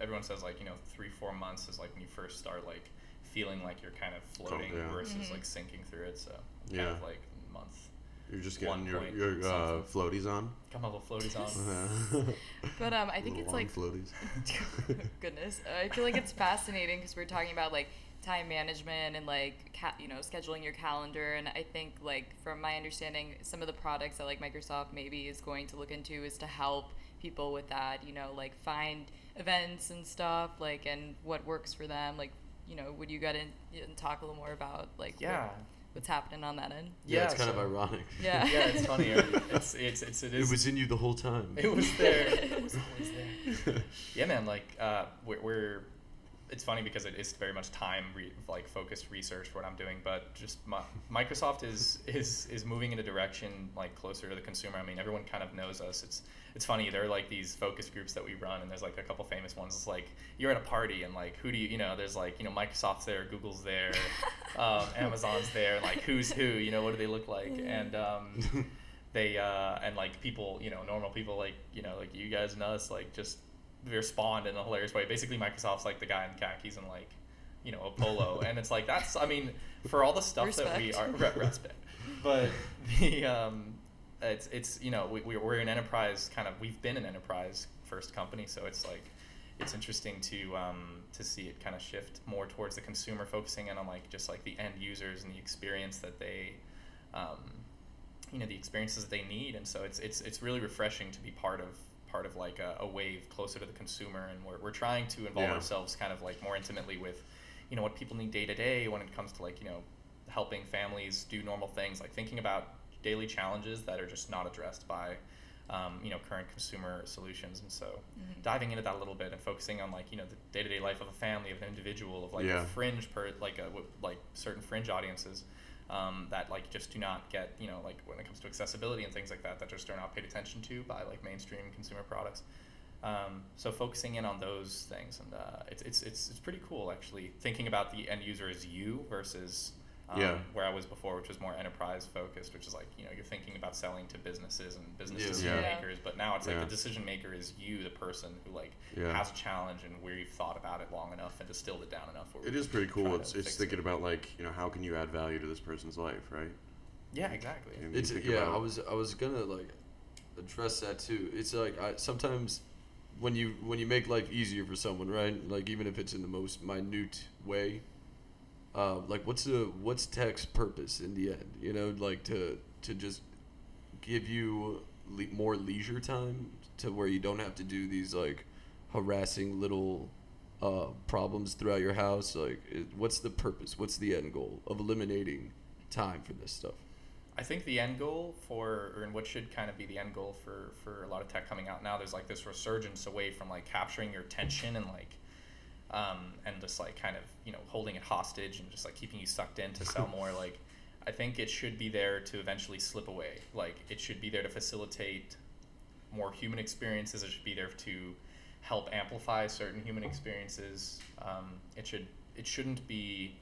Speaker 4: everyone says like you know three four months is like when you first start like feeling like you're kind of floating
Speaker 1: yeah.
Speaker 4: versus
Speaker 2: Mhm.
Speaker 4: like sinking through it. So kind
Speaker 1: Yeah.
Speaker 4: of like month.
Speaker 1: You're just getting your your uh, floaties on.
Speaker 4: Come on, little floaties on.
Speaker 2: But um, I think
Speaker 1: Little
Speaker 2: it's like
Speaker 1: floaties.
Speaker 2: goodness. I feel like it's fascinating because we're talking about like time management and like ca- you know scheduling your calendar and I think like from my understanding some of the products that like Microsoft maybe is going to look into is to help people with that, you know, like find events and stuff like and what works for them like you know, would you get in and talk a little more about like what-
Speaker 4: Yeah.
Speaker 2: What's happening on that end?
Speaker 3: Yeah, it's
Speaker 4: Yeah,
Speaker 3: kind of ironic.
Speaker 2: Yeah.
Speaker 4: yeah, it's funny. It's it's it's it
Speaker 3: It
Speaker 4: is.
Speaker 3: was in you the whole time.
Speaker 4: It was there. It was always there. yeah, man. Like uh, we're, we're it's funny because it is very much time re- like focused research for what I'm doing, but just my, Microsoft is is is moving in a direction like closer to the consumer. I mean, everyone kind of knows us. It's it's funny. There are like these focus groups that we run, and there's like a couple famous ones. It's like you're at a party, and like who do you you know? There's like you know Microsoft's there, Google's there, um, Amazon's there. Like who's who? You know what do they look like? And um, they uh, and like people, you know, normal people like you know like you guys and us like just respond in a hilarious way. Basically, Microsoft's like the guy in khakis and like you know a polo, and it's like that's I mean for all the stuff that we are
Speaker 2: Respect.
Speaker 4: re- respect, but the um, it's it's you know we we- we're an enterprise kind of we've been an enterprise first company, so it's like it's interesting to um, to see it kind of shift more towards the consumer, focusing in on like just like the end users and the experience that they, um, you know, the experiences that they need, and so it's it's it's really refreshing to be part of part of like a, a wave closer to the consumer, and we're we're trying to involve
Speaker 1: Yeah.
Speaker 4: ourselves kind of like more intimately with, you know, what people need day to day when it comes to like you know, helping families do normal things like thinking about daily challenges that are just not addressed by um, you know current consumer solutions and so
Speaker 2: Mhm.
Speaker 4: diving into that a little bit and focusing on like you know the day-to-day life of a family of an individual of like
Speaker 1: Yeah.
Speaker 4: a fringe per like a w- like certain fringe audiences um, that like just do not get you know like when it comes to accessibility and things like that that just are not paid attention to by like mainstream consumer products. Um, so focusing in on those things and uh, it's, it's it's it's pretty cool actually thinking about the end user as you versus um,
Speaker 1: Yeah.
Speaker 4: where I was before, which was more enterprise focused, which is like you know you're thinking about selling to businesses and business
Speaker 3: Yeah.
Speaker 4: decision
Speaker 1: Yeah.
Speaker 4: makers, but now it's like the decision maker is you, the person who like
Speaker 1: Yeah.
Speaker 4: has a challenge and where you've thought about it long enough and distilled it down enough. Where
Speaker 1: It pretty cool. It's it's thinking
Speaker 4: it.
Speaker 1: about like you know how can you add value to this person's life, right?
Speaker 4: yeah, exactly.
Speaker 1: And you
Speaker 3: It's yeah. I was I was gonna like address that too. It's like I sometimes when you when you make life easier for someone, right? Like even if it's in the most minute way, uh, like what's the what's tech's purpose in the end? You know, like to to just give you le- more leisure time to where you don't have to do these like harassing little uh, problems throughout your house. Like, it, what's the purpose? What's the end goal of eliminating time for this stuff?
Speaker 4: I think the end goal for, or and what should kind of be the end goal for for a lot of tech coming out now, there's like this resurgence away from like capturing your attention and like, um, and just like kind of you know holding it hostage and just like keeping you sucked in to sell more. Like, I think it should be there to eventually slip away. Like, it should be there to facilitate more human experiences. It should be there to help amplify certain human experiences. Um, it should it shouldn't be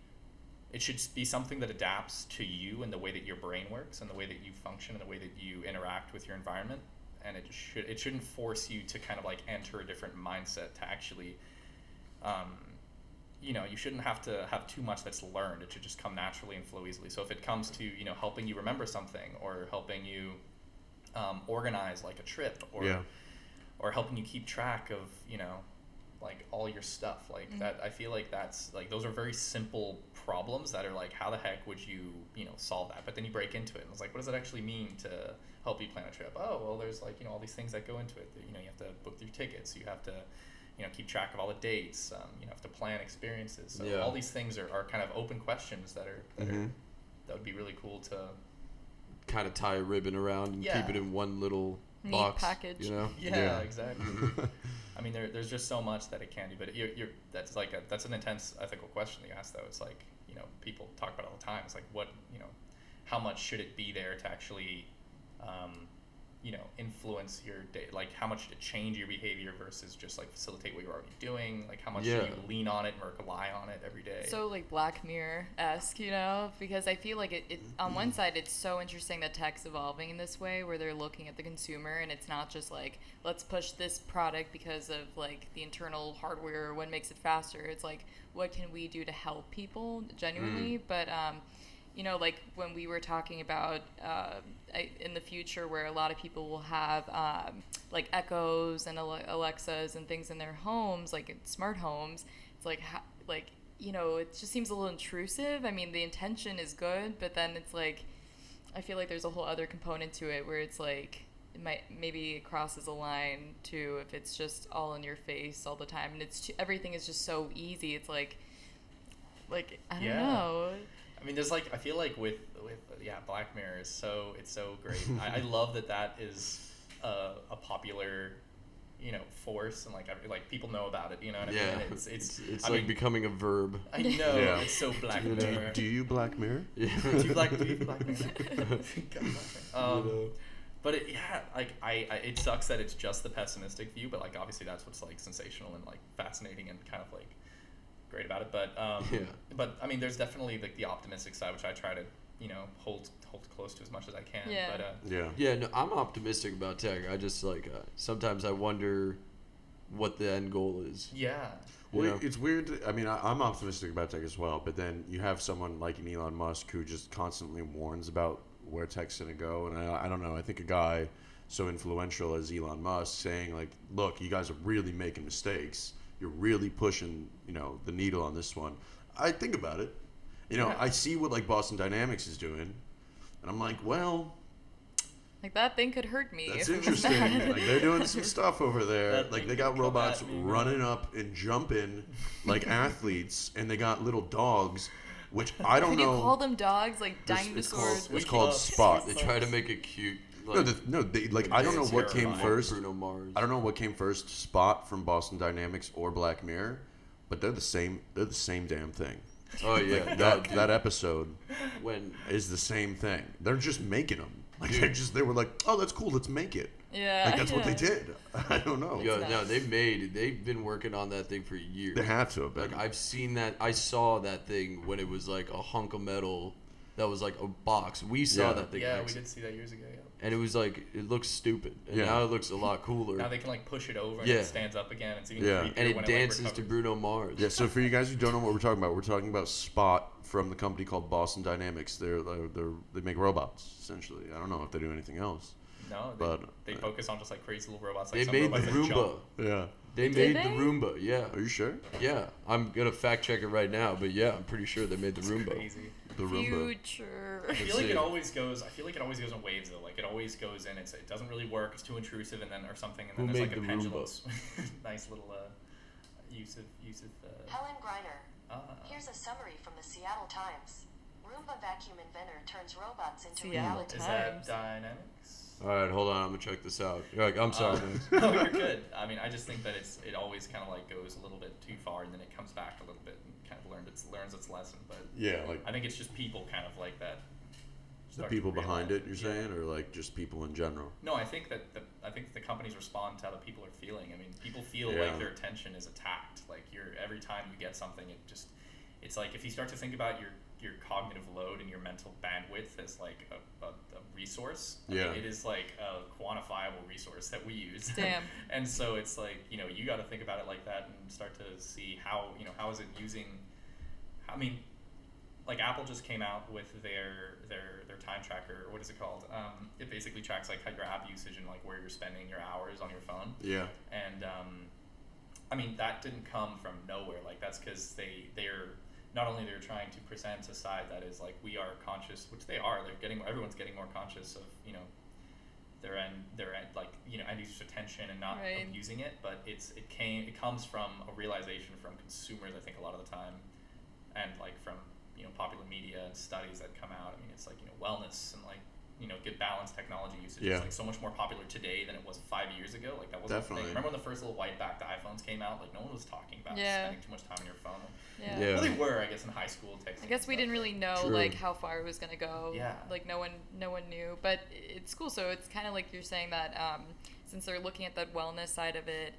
Speaker 4: it should be something that adapts to you and the way that your brain works and the way that you function and the way that you interact with your environment and it should it shouldn't force you to kind of like enter a different mindset to actually um, you know you shouldn't have to have too much that's learned. It should just come naturally and flow easily. So if it comes to you know helping you remember something or helping you um, organize like a trip or
Speaker 1: Yeah.
Speaker 4: or helping you keep track of you know like all your stuff like
Speaker 2: Mhm.
Speaker 4: that i feel like that's like those are very simple problems that are like how the heck would you you know solve that? But then you break into it and it's like what does it actually mean to help you plan a trip? Oh well there's like you know all these things that go into it you know you have to book your tickets. You have to you know keep track of all the dates um, you know have to plan experiences so
Speaker 3: Yeah.
Speaker 4: all these things are, are kind of open questions that are that are
Speaker 1: Mhm.
Speaker 4: that would be really cool to
Speaker 3: Kind of tie a ribbon around and keep it in one little
Speaker 2: Neat
Speaker 3: box.
Speaker 2: package.
Speaker 3: You know?
Speaker 4: yeah,
Speaker 1: Yeah.
Speaker 4: exactly I mean, there, there's just so much that it can do, but you're, you're that's like a, that's an intense ethical question that you ask, though. It's like you know people talk about it all the time. It's like what you know, how much should it be there to actually, um, you know, influence your day? Like how much to change your behavior versus just like facilitate what you're already doing? Like how much
Speaker 3: Yeah.
Speaker 4: should you lean on it and rely on it every day?
Speaker 2: So like Black Mirror esque, you know, because I feel like it, it on one side it's so interesting that tech's evolving in this way where they're looking at the consumer and it's not just like let's push this product because of like the internal hardware or what makes it faster. It's like what can we do to help people genuinely? But um, you know, like when we were talking about uh, in the future where a lot of people will have um, like Echoes and Alexas and things in their homes, like in smart homes. It's like like you know, it just seems a little intrusive. I mean, the intention is good, but then it's like I feel like there's a whole other component to it where it's like it might maybe it crosses a line too if it's just all in your face all the time and it's too, everything is just so easy. It's like like I don't
Speaker 4: Yeah.
Speaker 2: know.
Speaker 4: I mean, there's like I feel like with with yeah, Black Mirror is so it's so great. I, I love that that is a, a popular, you know, force and like every, like people know about it. You know what I
Speaker 3: Yeah.
Speaker 4: mean? It's it's
Speaker 3: it's
Speaker 4: I
Speaker 3: like
Speaker 4: mean,
Speaker 3: becoming a verb.
Speaker 4: I know
Speaker 1: Yeah.
Speaker 4: it's so Black
Speaker 1: do,
Speaker 4: Mirror.
Speaker 1: do you Black Mirror?
Speaker 3: Yeah.
Speaker 4: Do you like do you Black Mirror? God, Black Mirror. Um,
Speaker 3: You know?
Speaker 4: but it, yeah, like I, I, it sucks that it's just the pessimistic view, but like obviously that's what's like sensational and like fascinating and kind of like great about it. But um,
Speaker 3: Yeah.
Speaker 4: but I mean, there's definitely like the optimistic side, which I try to you know hold hold close to as much as I can.
Speaker 2: Yeah.
Speaker 4: But uh,
Speaker 1: Yeah.
Speaker 3: Yeah, no, I'm optimistic about tech. I just like uh, sometimes I wonder what the end goal is.
Speaker 4: yeah,
Speaker 3: You
Speaker 1: Well,
Speaker 3: know?
Speaker 1: it's weird. I mean, I, I'm optimistic about tech as well, but then you have someone like an Elon Musk who just constantly warns about where tech's going to go. And I, I don't know. I think a guy so influential as Elon Musk saying, like, look, you guys are really making mistakes. You're really pushing, you know, the needle on this one. I think about it. You know,
Speaker 4: Yeah.
Speaker 1: I see what, like, Boston Dynamics is doing. And I'm like, well,
Speaker 2: Like that thing could hurt me.
Speaker 1: that's
Speaker 2: if it was
Speaker 1: interesting.
Speaker 2: bad.
Speaker 1: like they're doing some stuff over there.
Speaker 4: That
Speaker 1: Like they got robots
Speaker 4: me,
Speaker 1: running up and jumping like athletes, and they got little dogs, which I don't
Speaker 2: Could
Speaker 1: know.
Speaker 2: you call them dogs like
Speaker 1: It's- it's called-
Speaker 2: dinosaurs?
Speaker 1: it's called. Spot.
Speaker 3: They try to make it cute. Like,
Speaker 1: no, the, no, they, like I don't know what came first.
Speaker 3: Bruno Mars.
Speaker 1: I don't know what came first, Spot from Boston Dynamics or Black Mirror, but they're the same. They're the same damn thing.
Speaker 3: Oh yeah,
Speaker 1: That that episode
Speaker 3: when
Speaker 1: is the same thing. They're just making them. Like they just they were like, oh, that's cool. Let's make it.
Speaker 2: Yeah.
Speaker 1: Like that's what they did. I don't know.
Speaker 3: yo,
Speaker 2: nuts.
Speaker 3: no, they made they've been working on that thing for years.
Speaker 1: They have to have been.
Speaker 3: Like I've seen that. I saw that thing when it was like a hunk of metal that was like a box. We saw
Speaker 1: Yeah.
Speaker 3: that thing.
Speaker 4: yeah, we did see that years ago. Yeah.
Speaker 3: And it was like it looks stupid, and
Speaker 1: Yeah.
Speaker 3: now it looks a lot cooler.
Speaker 4: Now they can like push it over and
Speaker 3: Yeah.
Speaker 4: it stands up again. It's even
Speaker 1: Yeah.
Speaker 3: and it dances
Speaker 4: it, like,
Speaker 3: to. Bruno Mars.
Speaker 1: Yeah, so for you guys who don't know what we're talking about, we're talking about Spot from the company called Boston Dynamics. They're they're, they're they make robots essentially. I don't know if they do anything else.
Speaker 4: No, they,
Speaker 1: But,
Speaker 4: they
Speaker 1: uh,
Speaker 4: focus on just like crazy little robots. Like
Speaker 3: They
Speaker 4: some
Speaker 3: made the
Speaker 4: robots that
Speaker 3: Roomba.
Speaker 4: jump.
Speaker 1: Yeah,
Speaker 3: They
Speaker 2: Did
Speaker 3: made
Speaker 2: they?
Speaker 3: the Roomba. Yeah,
Speaker 1: Are you sure?
Speaker 3: yeah. I'm gonna fact check it right now, but yeah, I'm pretty sure they made the Roomba.
Speaker 4: crazy.
Speaker 1: The Roomba.
Speaker 4: I feel like it always goes. I feel like it always goes in waves though. Like it always goes in. It's it doesn't really work. It's too intrusive, and then or something, and then
Speaker 3: Who
Speaker 4: there's
Speaker 3: made
Speaker 4: like a
Speaker 3: the
Speaker 4: pendulum.
Speaker 3: Roomba?
Speaker 4: s- nice little uh, use of use of. Uh,
Speaker 5: Helen Greiner.
Speaker 4: uh,
Speaker 5: Here's a summary from the Seattle Times. Roomba vacuum inventor turns robots into
Speaker 2: Seattle
Speaker 5: reality.
Speaker 4: is
Speaker 2: Times.
Speaker 4: that dynamics?
Speaker 3: All right, hold on. I'm gonna check this out. You're like, I'm sorry.
Speaker 4: Uh, no, you're good. I mean, I just think that it's it always kind of like goes a little bit too far, and then it comes back a little bit and kind of learned its learns its lesson. But
Speaker 1: Yeah, like
Speaker 4: I think it's just people kind of like that.
Speaker 1: the people behind it. You're
Speaker 4: yeah.
Speaker 1: saying, or like just people in general.
Speaker 4: No, I think that the I think the companies respond to how the people are feeling. I mean, people feel
Speaker 1: Yeah.
Speaker 4: like their attention is attacked. Like you're every time you get something, it just it's like if you start to think about your your cognitive load and your mental bandwidth as like a, a, a resource. I mean,
Speaker 1: Yeah.
Speaker 4: it is like a quantifiable resource that we use.
Speaker 2: Damn.
Speaker 4: and so it's like you know you got to think about it like that and start to see how you know how is it using. I mean, like Apple just came out with their their their time tracker. What is it called? Um, it basically tracks like how your app usage and like where you're spending your hours on your phone.
Speaker 1: Yeah.
Speaker 4: And um, I mean that didn't come from nowhere. Like that's because they they're not only they're trying to present a side that is like we are conscious, which they are. They're getting everyone's getting more conscious of you know their end their end like you know end users attention and not
Speaker 2: Right.
Speaker 4: abusing it. But it's it came it comes from a realization from consumers. I think a lot of the time, and like from you know popular media and studies that come out. I mean, it's like you know wellness and like you know good balanced technology usage
Speaker 1: Yeah.
Speaker 4: is like so much more popular today than it was five years ago. Like that wasn't
Speaker 1: Definitely.
Speaker 4: Remember when the first little white backed iPhones came out? Like no one was talking about
Speaker 2: Yeah.
Speaker 4: spending too much time on your phone.
Speaker 2: Yeah.
Speaker 3: Yeah.
Speaker 4: Well, they were, I guess, in high school texting.
Speaker 2: I guess we didn't really know
Speaker 3: True.
Speaker 2: like how far it was gonna go.
Speaker 4: Yeah.
Speaker 2: Like no one, no one knew. But it's cool. So it's kind of like you're saying that um, since they're looking at that wellness side of it,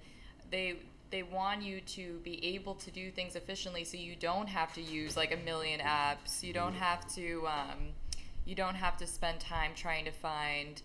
Speaker 2: they they want you to be able to do things efficiently, so you don't have to use like a million apps. You don't have to. Um, you don't have to spend time trying to find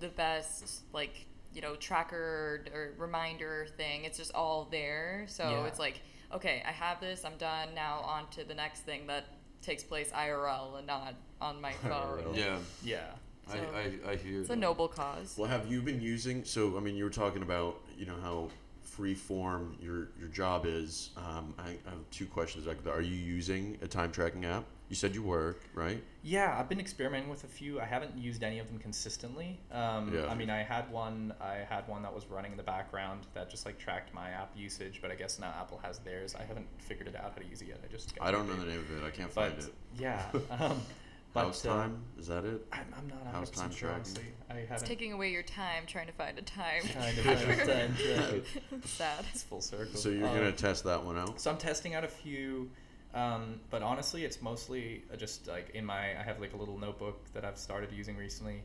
Speaker 2: the best like you know tracker or reminder thing. It's just all there. So
Speaker 4: Yeah.
Speaker 2: it's like okay, I have this, I'm done. Now on to the next thing that takes place IRL and not on my phone.
Speaker 3: Yeah,
Speaker 4: Yeah.
Speaker 3: I,
Speaker 2: So,
Speaker 3: I, I hear.
Speaker 2: It's a noble cause.
Speaker 1: Well, have you been using? So, I mean, you were talking about you know how free form your your job is. Um, I, I have two questions. Like, are you using a time tracking app? You said you were, right?
Speaker 4: Yeah, I've been experimenting with a few. I haven't used any of them consistently. Um,
Speaker 1: Yeah.
Speaker 4: I mean, I had one. I had one that was running in the background that just like tracked my app usage. But I guess now Apple has theirs. I haven't figured it out how to use it yet. I just. got
Speaker 1: I don't know
Speaker 4: it.
Speaker 1: the name of it. I can't
Speaker 4: But
Speaker 1: find it.
Speaker 4: yeah, um, but
Speaker 1: House
Speaker 4: uh,
Speaker 1: time is that it?
Speaker 4: I'm, I'm not 100
Speaker 1: House time
Speaker 4: percent sure.
Speaker 1: tracking?
Speaker 4: Honestly, I
Speaker 2: It's
Speaker 4: haven't.
Speaker 2: taking away your time trying to find a time.
Speaker 4: Kind of find time tracker.
Speaker 2: Sad.
Speaker 4: It's full circle.
Speaker 1: So you're
Speaker 4: Um,
Speaker 1: gonna test that one out?
Speaker 4: So I'm testing out a few, um, but honestly, it's mostly uh, just like in my. I have like a little notebook that I've started using recently.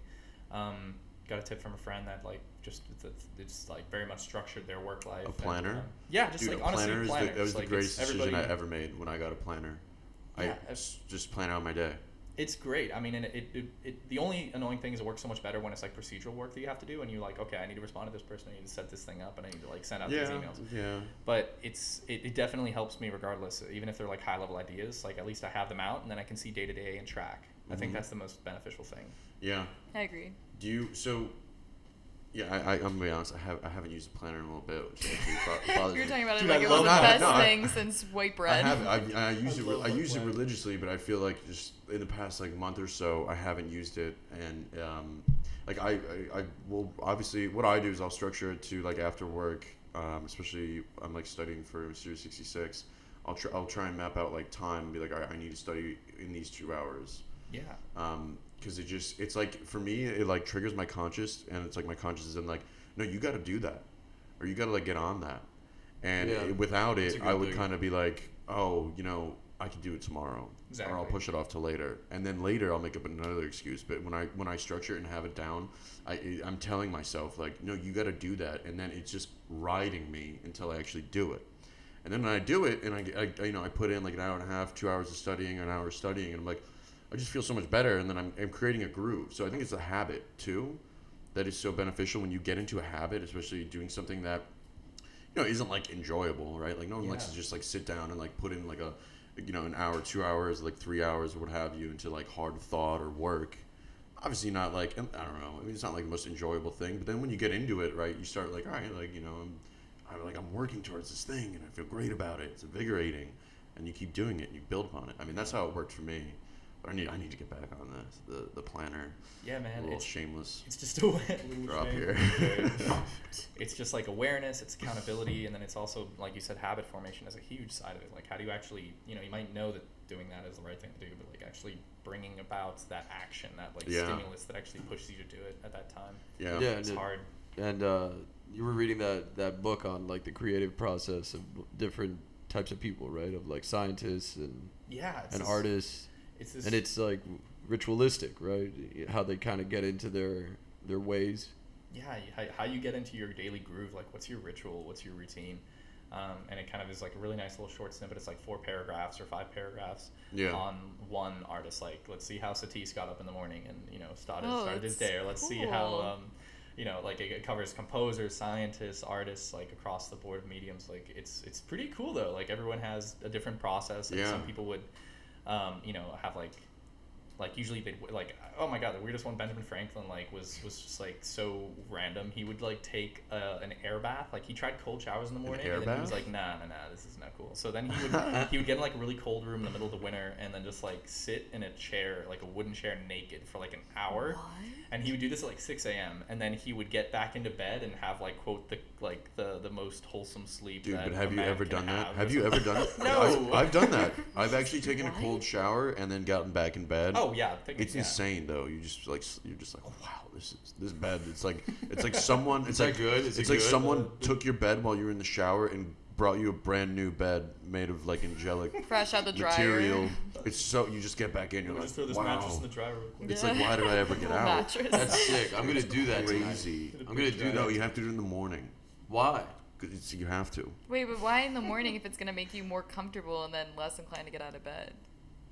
Speaker 4: Um, got a tip from a friend that like just it's like very much structured their work life. and,
Speaker 1: planner?
Speaker 4: um, yeah, just
Speaker 1: Dude,
Speaker 4: like
Speaker 1: a
Speaker 4: honestly,
Speaker 1: planner is the,
Speaker 4: planners.
Speaker 1: that was
Speaker 4: like,
Speaker 1: the greatest decision I ever made when I got a planner. I
Speaker 4: Yeah,
Speaker 1: just plan out my day.
Speaker 4: It's great. I mean, and it, it, it, it the only annoying thing is it works so much better when it's like procedural work that you have to do, and you're like, okay, I need to respond to this person, I need to set this thing up, and I need to like send out
Speaker 1: Yeah,
Speaker 4: these emails.
Speaker 1: yeah.
Speaker 4: but it's it, it definitely helps me regardless even if they're like high level ideas like at least i have them out and then i can see day to day and track i think
Speaker 1: Mhm.
Speaker 4: that's the most beneficial thing
Speaker 1: Yeah.
Speaker 2: I agree.
Speaker 1: Do you so? Yeah, I, I, I'm gonna be honest. I have I haven't used a planner in a little bit, which bothers
Speaker 2: You're
Speaker 1: me.
Speaker 2: talking about it
Speaker 4: Dude,
Speaker 2: like
Speaker 4: I
Speaker 2: it was the
Speaker 1: that.
Speaker 2: best
Speaker 1: No, I-
Speaker 2: thing since white bread.
Speaker 1: I have. I, I use it re- I use it religiously, but I feel like just in the past like month or so I haven't used it, and um, like I, I I will obviously what I do is I'll structure it to like after work, um, especially I'm like studying for Series 66. I'll try I'll try and map out like time and be like all right, I need to study in these two hours.
Speaker 4: yeah
Speaker 1: um because it just it's like for me it like triggers my conscious and it's like my conscious is in like no you got to do that or you got to like get on that. And
Speaker 3: Yeah.
Speaker 1: it- without it i would kind of be like oh you know i can do it tomorrow or i'll push it off to later. And then later i'll make up another excuse but when i when i structure it and have it down i i'm telling myself like no you got to do that and then it's just riding me until i actually do it. And then when I do it, and I, I, you know, I put in like an hour and a half, two hours of studying, or an hour of studying, and I'm like, I just feel so much better, and then I'm, I'm creating a groove. So I think it's a habit too, that is so beneficial when you get into a habit, especially doing something that, you know, isn't like enjoyable, right? Like no one likes to just like sit down and like put in like a, you know, an hour, two hours, like three hours, what have you, into like hard thought or work. Obviously not like I don't know. I mean, it's not like the most enjoyable thing, but then when you get into it, right, you start like, all right, like you know, I'm, I'm like I'm working towards this thing and I feel great about it. It's invigorating, and you keep doing it and you build upon it. I mean, that's how it worked for me. But I need I need to get back on this the the planner.
Speaker 4: Yeah, man.
Speaker 1: a
Speaker 4: man.
Speaker 1: little
Speaker 4: It's
Speaker 1: shameless.
Speaker 4: it's just a little
Speaker 1: Drop
Speaker 4: shame.
Speaker 1: here.
Speaker 4: it's just like awareness, it's accountability, and then it's also like you said, habit formation is a huge side of it. Like how do you actually, you know, you might know that doing that is the right thing to do, but like actually bringing about that action, that like
Speaker 1: Yeah.
Speaker 4: stimulus that actually pushes you to do it at that time.
Speaker 1: Yeah.
Speaker 3: Yeah,
Speaker 4: It's
Speaker 3: and
Speaker 4: hard.
Speaker 3: And uh, you were reading that that book on like the creative process of different types of people, right? Of like scientists and
Speaker 4: Yeah.
Speaker 3: And
Speaker 4: this-
Speaker 3: artists,
Speaker 4: It's this,
Speaker 3: and it's like ritualistic, right? How they kind of get into their their ways.
Speaker 4: yeah how, how you get into your daily groove like what's your ritual what's your routine um, and it kind of is like a really nice little short snippet it's like four paragraphs or five paragraphs
Speaker 1: Yeah.
Speaker 4: on one artist like let's see how Satis got up in the morning and you know started,
Speaker 2: Oh,
Speaker 4: started his day or let's see how um, you know like it, it covers composers scientists artists like across the board of mediums like it's it's pretty cool though like everyone has a different process and
Speaker 1: Yeah.
Speaker 4: some people would um, you know have like like usually they'd like oh my god the weirdest one benjamin franklin like was was just like so random he would like take uh, an air bath like he tried cold showers in the morning
Speaker 1: air
Speaker 4: and then he was like nah nah nah this is not cool so then he would he would get in like a really cold room in the middle of the winter and then just like sit in a chair like a wooden chair naked for like an hour
Speaker 2: What?
Speaker 4: and he would do this at like 6 a.m and then he would get back into bed and have like quote the like the the most wholesome sleep
Speaker 1: Dude,
Speaker 4: that
Speaker 1: but
Speaker 4: a
Speaker 1: have you ever
Speaker 4: can
Speaker 1: done that?
Speaker 4: have,
Speaker 1: Have you ever done it?
Speaker 4: No.
Speaker 1: I've, I've done that. I've actually taken a cold shower and then gotten back in bed.
Speaker 4: oh Oh, yeah think-
Speaker 1: It's
Speaker 4: yeah.
Speaker 1: insane though. You just like you're just like wow, this is this bed. It's like it's like someone. It's
Speaker 3: that
Speaker 1: like
Speaker 3: good? Is it
Speaker 1: it's like
Speaker 3: good?
Speaker 1: someone took your bed while you were in the shower and brought you a brand new bed made of like angelic
Speaker 2: Fresh out the dryer.
Speaker 1: material. It's so you just get back in. You're
Speaker 4: We'll
Speaker 1: like
Speaker 4: just throw this
Speaker 1: wow.
Speaker 4: mattress in the dryer real quick.
Speaker 1: It's like why did I ever get out?
Speaker 2: mattress.
Speaker 3: That's sick. I'm gonna do that tonight.
Speaker 1: Crazy.
Speaker 3: I'm gonna do
Speaker 1: No,
Speaker 3: that.
Speaker 1: you have to do it in the morning.
Speaker 3: Why?
Speaker 1: 'Cause it's, you have to.
Speaker 2: Wait, but why in the morning if it's gonna make you more comfortable and then less inclined to get out of bed?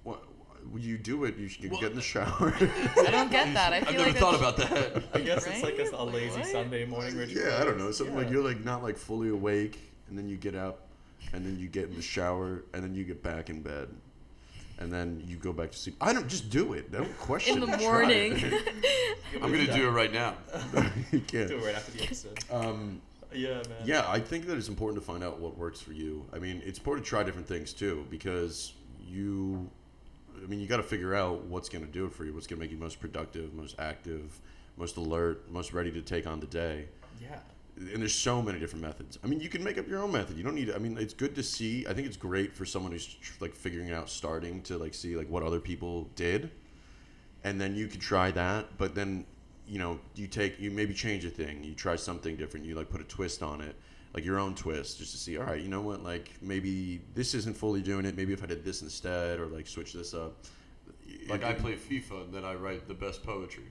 Speaker 1: What, when you do it, you should
Speaker 3: Well-
Speaker 1: get in the shower.
Speaker 2: I don't get that. I
Speaker 3: I've never
Speaker 2: like
Speaker 3: thought about that.
Speaker 4: I guess it's like a, a lazy
Speaker 2: what?
Speaker 4: Sunday morning ritual.
Speaker 1: Yeah, I don't know. Something like you're like not like fully awake, and then you get up, and then you get in the shower, and then you get back in bed, and then you go back to sleep. I don't just do it. Don't question
Speaker 2: in the morning.
Speaker 1: it.
Speaker 3: I'm gonna do it right now.
Speaker 1: you can't.
Speaker 4: Do it right after the episode.
Speaker 1: Um,
Speaker 4: Yeah, man.
Speaker 1: yeah, I think that it's important to find out what works for you. I mean, it's important to try different things too, because you, I mean, you got to figure out what's going to do it for you. What's going to make you most productive, most active, most alert, most ready to take on the day.
Speaker 4: Yeah.
Speaker 1: and there's so many different methods. I mean, you can make up your own method. You don't need. I mean, it's good to see. I think it's great for someone who's tr- like figuring it out, starting to like see like what other people did, and then you could try that. But then, you know, you take you maybe change a thing. You try something different. You like put a twist on it, like your own twist, just to see. All right, you know what? Like maybe this isn't fully doing it. Maybe if I did this instead, or like switch this up.
Speaker 3: Like
Speaker 1: It-
Speaker 3: I play FIFA and then I write the best poetry.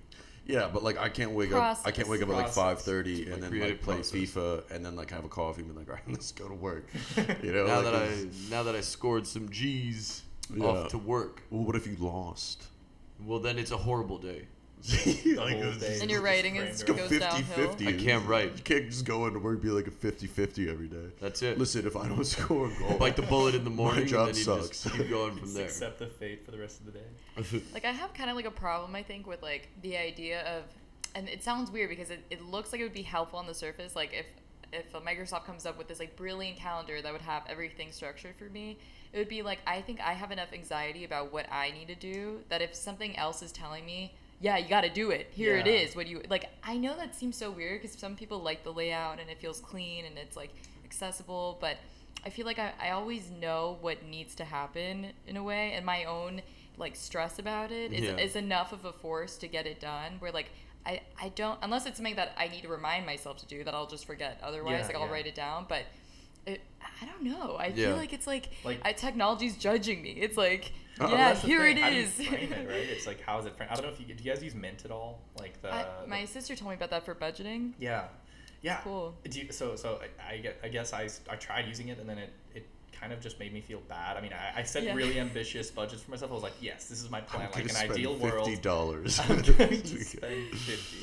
Speaker 1: yeah, but like I can't wake up. I can't wake up at like five thirty and
Speaker 3: Like
Speaker 1: then
Speaker 3: creative
Speaker 1: like play
Speaker 3: process.
Speaker 1: FIFA and then like have a coffee and be like, all right, let's go to work. You know.
Speaker 3: Now
Speaker 1: like,
Speaker 3: that I now that I scored some G's
Speaker 1: Yeah.
Speaker 3: off to work,
Speaker 1: Well, what if you lost?
Speaker 3: well then it's a horrible day.
Speaker 1: like,
Speaker 4: whole day.
Speaker 2: And your writing is
Speaker 1: It's like
Speaker 2: goes
Speaker 1: 50
Speaker 2: downhill.
Speaker 1: 50.
Speaker 3: I can't write.
Speaker 1: You can't just go into work and be like a 50 50 every day.
Speaker 3: That's it.
Speaker 1: Listen, if I don't score a goal,
Speaker 3: Bite the bullet in the morning my
Speaker 1: job
Speaker 3: and then you
Speaker 1: sucks.
Speaker 3: just keep going from
Speaker 4: Just
Speaker 3: there.
Speaker 4: accept the fate for the rest of the day.
Speaker 2: Like I have kind of like a problem I think with like the idea of and it sounds weird because it, it looks like it would be helpful on the surface like if if Microsoft comes up with this like brilliant calendar that would have everything structured for me it would be like I think I have enough anxiety about what I need to do that if something else is telling me yeah you got to do it here it
Speaker 4: Yeah.
Speaker 2: is what do you like I know that seems so weird because some people like the layout and it feels clean and it's like accessible but I feel like I, I always know what needs to happen in a way, and my own like stress about it is,
Speaker 3: Yeah.
Speaker 2: is enough of a force to get it done. Where like I, I don't unless it's something that I need to remind myself to do that I'll just forget. Otherwise,
Speaker 4: Yeah,
Speaker 2: like I'll write it down. But it, I don't know. I feel like it's like,
Speaker 4: Like-
Speaker 2: I, technology's judging me. It's like
Speaker 1: Uh,
Speaker 4: Well,
Speaker 2: yeah, here
Speaker 4: thing.
Speaker 2: it
Speaker 4: How do you frame it, right? It's like how is it framed? I don't know if you do you guys use Mint at all? Like the,
Speaker 2: I,
Speaker 4: the-
Speaker 2: my sister told me about that for budgeting.
Speaker 4: yeah, yeah.
Speaker 2: Cool.
Speaker 4: Do you, so so I, I get I guess I, s- I tried using it and then it, it kind of just made me feel bad. I mean I, I set
Speaker 2: Yeah.
Speaker 4: really ambitious budgets for myself. I was like, yes, this is my plan.
Speaker 1: I'm
Speaker 4: like an
Speaker 1: spend
Speaker 4: ideal
Speaker 1: fifty
Speaker 4: world.
Speaker 1: dollars.
Speaker 4: I'm going fifty.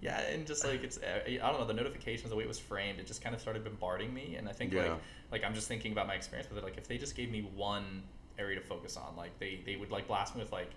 Speaker 4: Yeah, and just like it's uh, I don't know the notifications, the way it was framed, it just kind of started bombarding me, and I think
Speaker 1: Yeah.
Speaker 4: like like I'm just thinking about my experience with it. Like if they just gave me one area to focus on, like they they would like blast me with like,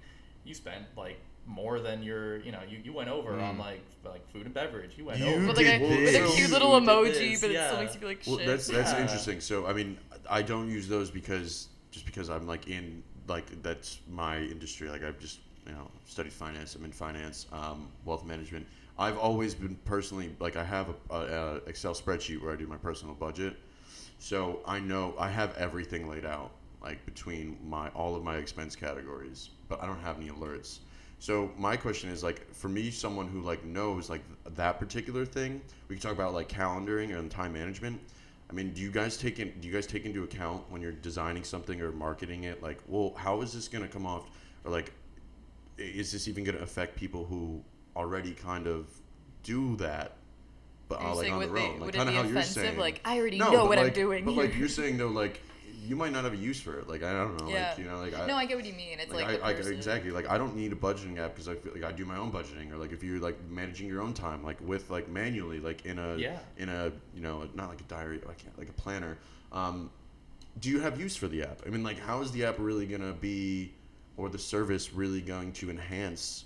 Speaker 4: you spent like more than your you know you, you went over on
Speaker 1: Mm.
Speaker 4: like like food and beverage. You went
Speaker 1: You
Speaker 4: over.
Speaker 2: With like a, with a cute little
Speaker 4: You
Speaker 2: emoji,
Speaker 4: this,
Speaker 2: but it still makes you feel like
Speaker 1: Well,
Speaker 2: shit.
Speaker 1: that's that's
Speaker 4: Yeah.
Speaker 1: interesting. So I mean, I don't use those because just because I'm like in like that's my industry. Like I've just you know studied finance. I'm in finance, um, wealth management. I've always been personally like I have a, a, a Excel spreadsheet where I do my personal budget. So I know I have everything laid out like between my all of my expense categories, but I don't have any alerts. So my question is like for me, someone who like knows like that particular thing, we can talk about like calendaring and time management. I mean, do you guys take in, do you guys take into account when you're designing something or marketing it? Like, well, how is this gonna come off? Or like, is this even gonna affect people who already kind of do that, but
Speaker 2: Are you
Speaker 1: uh, like on their
Speaker 2: they-
Speaker 1: own? Like, kind of how you're
Speaker 2: offensive?
Speaker 1: saying.
Speaker 2: Like, I already
Speaker 1: No,
Speaker 2: know what I'm
Speaker 1: like-
Speaker 2: doing
Speaker 1: But like you're saying though, like you might not have a use for it. Like I don't know.
Speaker 2: Yeah.
Speaker 1: Like you know, like I,
Speaker 2: no, I get what you mean. It's like,
Speaker 1: like,
Speaker 2: the
Speaker 1: I, I exactly like I don't need a budgeting app because I feel like I do my own budgeting or like if you're like managing your own time like with like manually like in a
Speaker 4: Yeah.
Speaker 1: in a you know not like a diary I can't like a planner. Um, do you have use for the app? I mean, like how is the app really gonna be or the service really going to enhance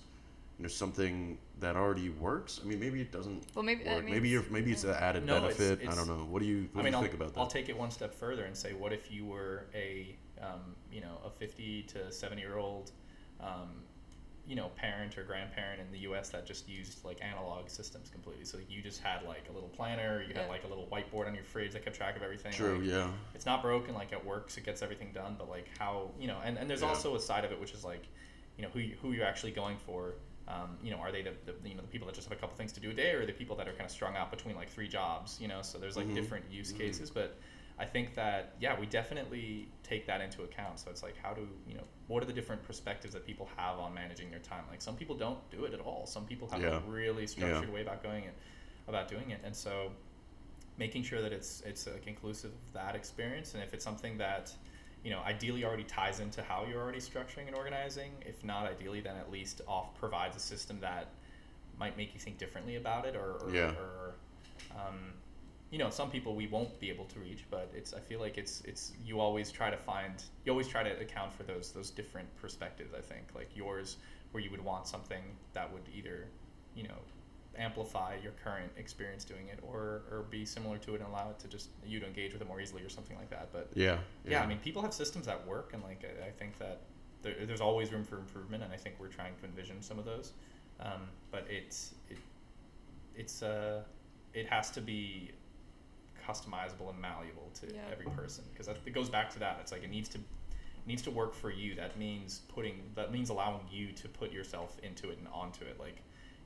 Speaker 1: you know something that already works? I mean, maybe it doesn't.
Speaker 2: Well, maybe-
Speaker 1: work.
Speaker 2: mean,
Speaker 1: maybe you're maybe it's an added
Speaker 4: No, it's-
Speaker 1: benefit. I don't know. What do you what
Speaker 4: I
Speaker 1: do
Speaker 4: mean,
Speaker 1: you
Speaker 4: I'll,
Speaker 1: think about that?
Speaker 4: I'll take it one step further and say, what if you were a, um, you know, a 50 to 70 year old, um, you know, parent or grandparent in the U.S. that just used like analog systems completely. So you just had like a little planner, you had like a little whiteboard on your fridge that kept track of everything.
Speaker 1: True.
Speaker 4: like,
Speaker 1: Yeah.
Speaker 4: it's not broken like it works it gets everything done but like how you know and, and there's
Speaker 1: Yeah.
Speaker 4: also a side of it which is like you know who you, who you're actually going for um, you know are they the, the you know the people that just have a couple things to do a day or the people that are kind of strung out between like three jobs you know so there's like
Speaker 1: Mhm.
Speaker 4: different use
Speaker 1: Mhm.
Speaker 4: cases but I think that yeah we definitely take that into account so it's like how do you know what are the different perspectives that people have on managing their time like some people don't do it at all some people have
Speaker 1: Yeah.
Speaker 4: a really structured
Speaker 1: Yeah.
Speaker 4: way about going it about doing it and so making sure that it's it's like inclusive of that experience and if it's something that you know ideally already ties into how you're already structuring and organizing if not ideally then at least off provides a system that might make you think differently about it or, or,
Speaker 1: Yeah.
Speaker 4: or um, you know some people we won't be able to reach but it's i feel like it's it's you always try to find you always try to account for those those different perspectives i think like yours where you would want something that would either you know amplify your current experience doing it or or be similar to it and allow it to just you to engage with it more easily or something like that but
Speaker 1: Yeah.
Speaker 4: yeah, I mean, people have systems that work, and like I, I think that there, there's always room for improvement, and I think we're trying to envision some of those. Um, but it's it, it's uh, it has to be customizable and malleable to
Speaker 2: Yeah.
Speaker 4: every person because it goes back to that. It's like it needs to it needs to work for you. That means putting that means allowing you to put yourself into it and onto it. Like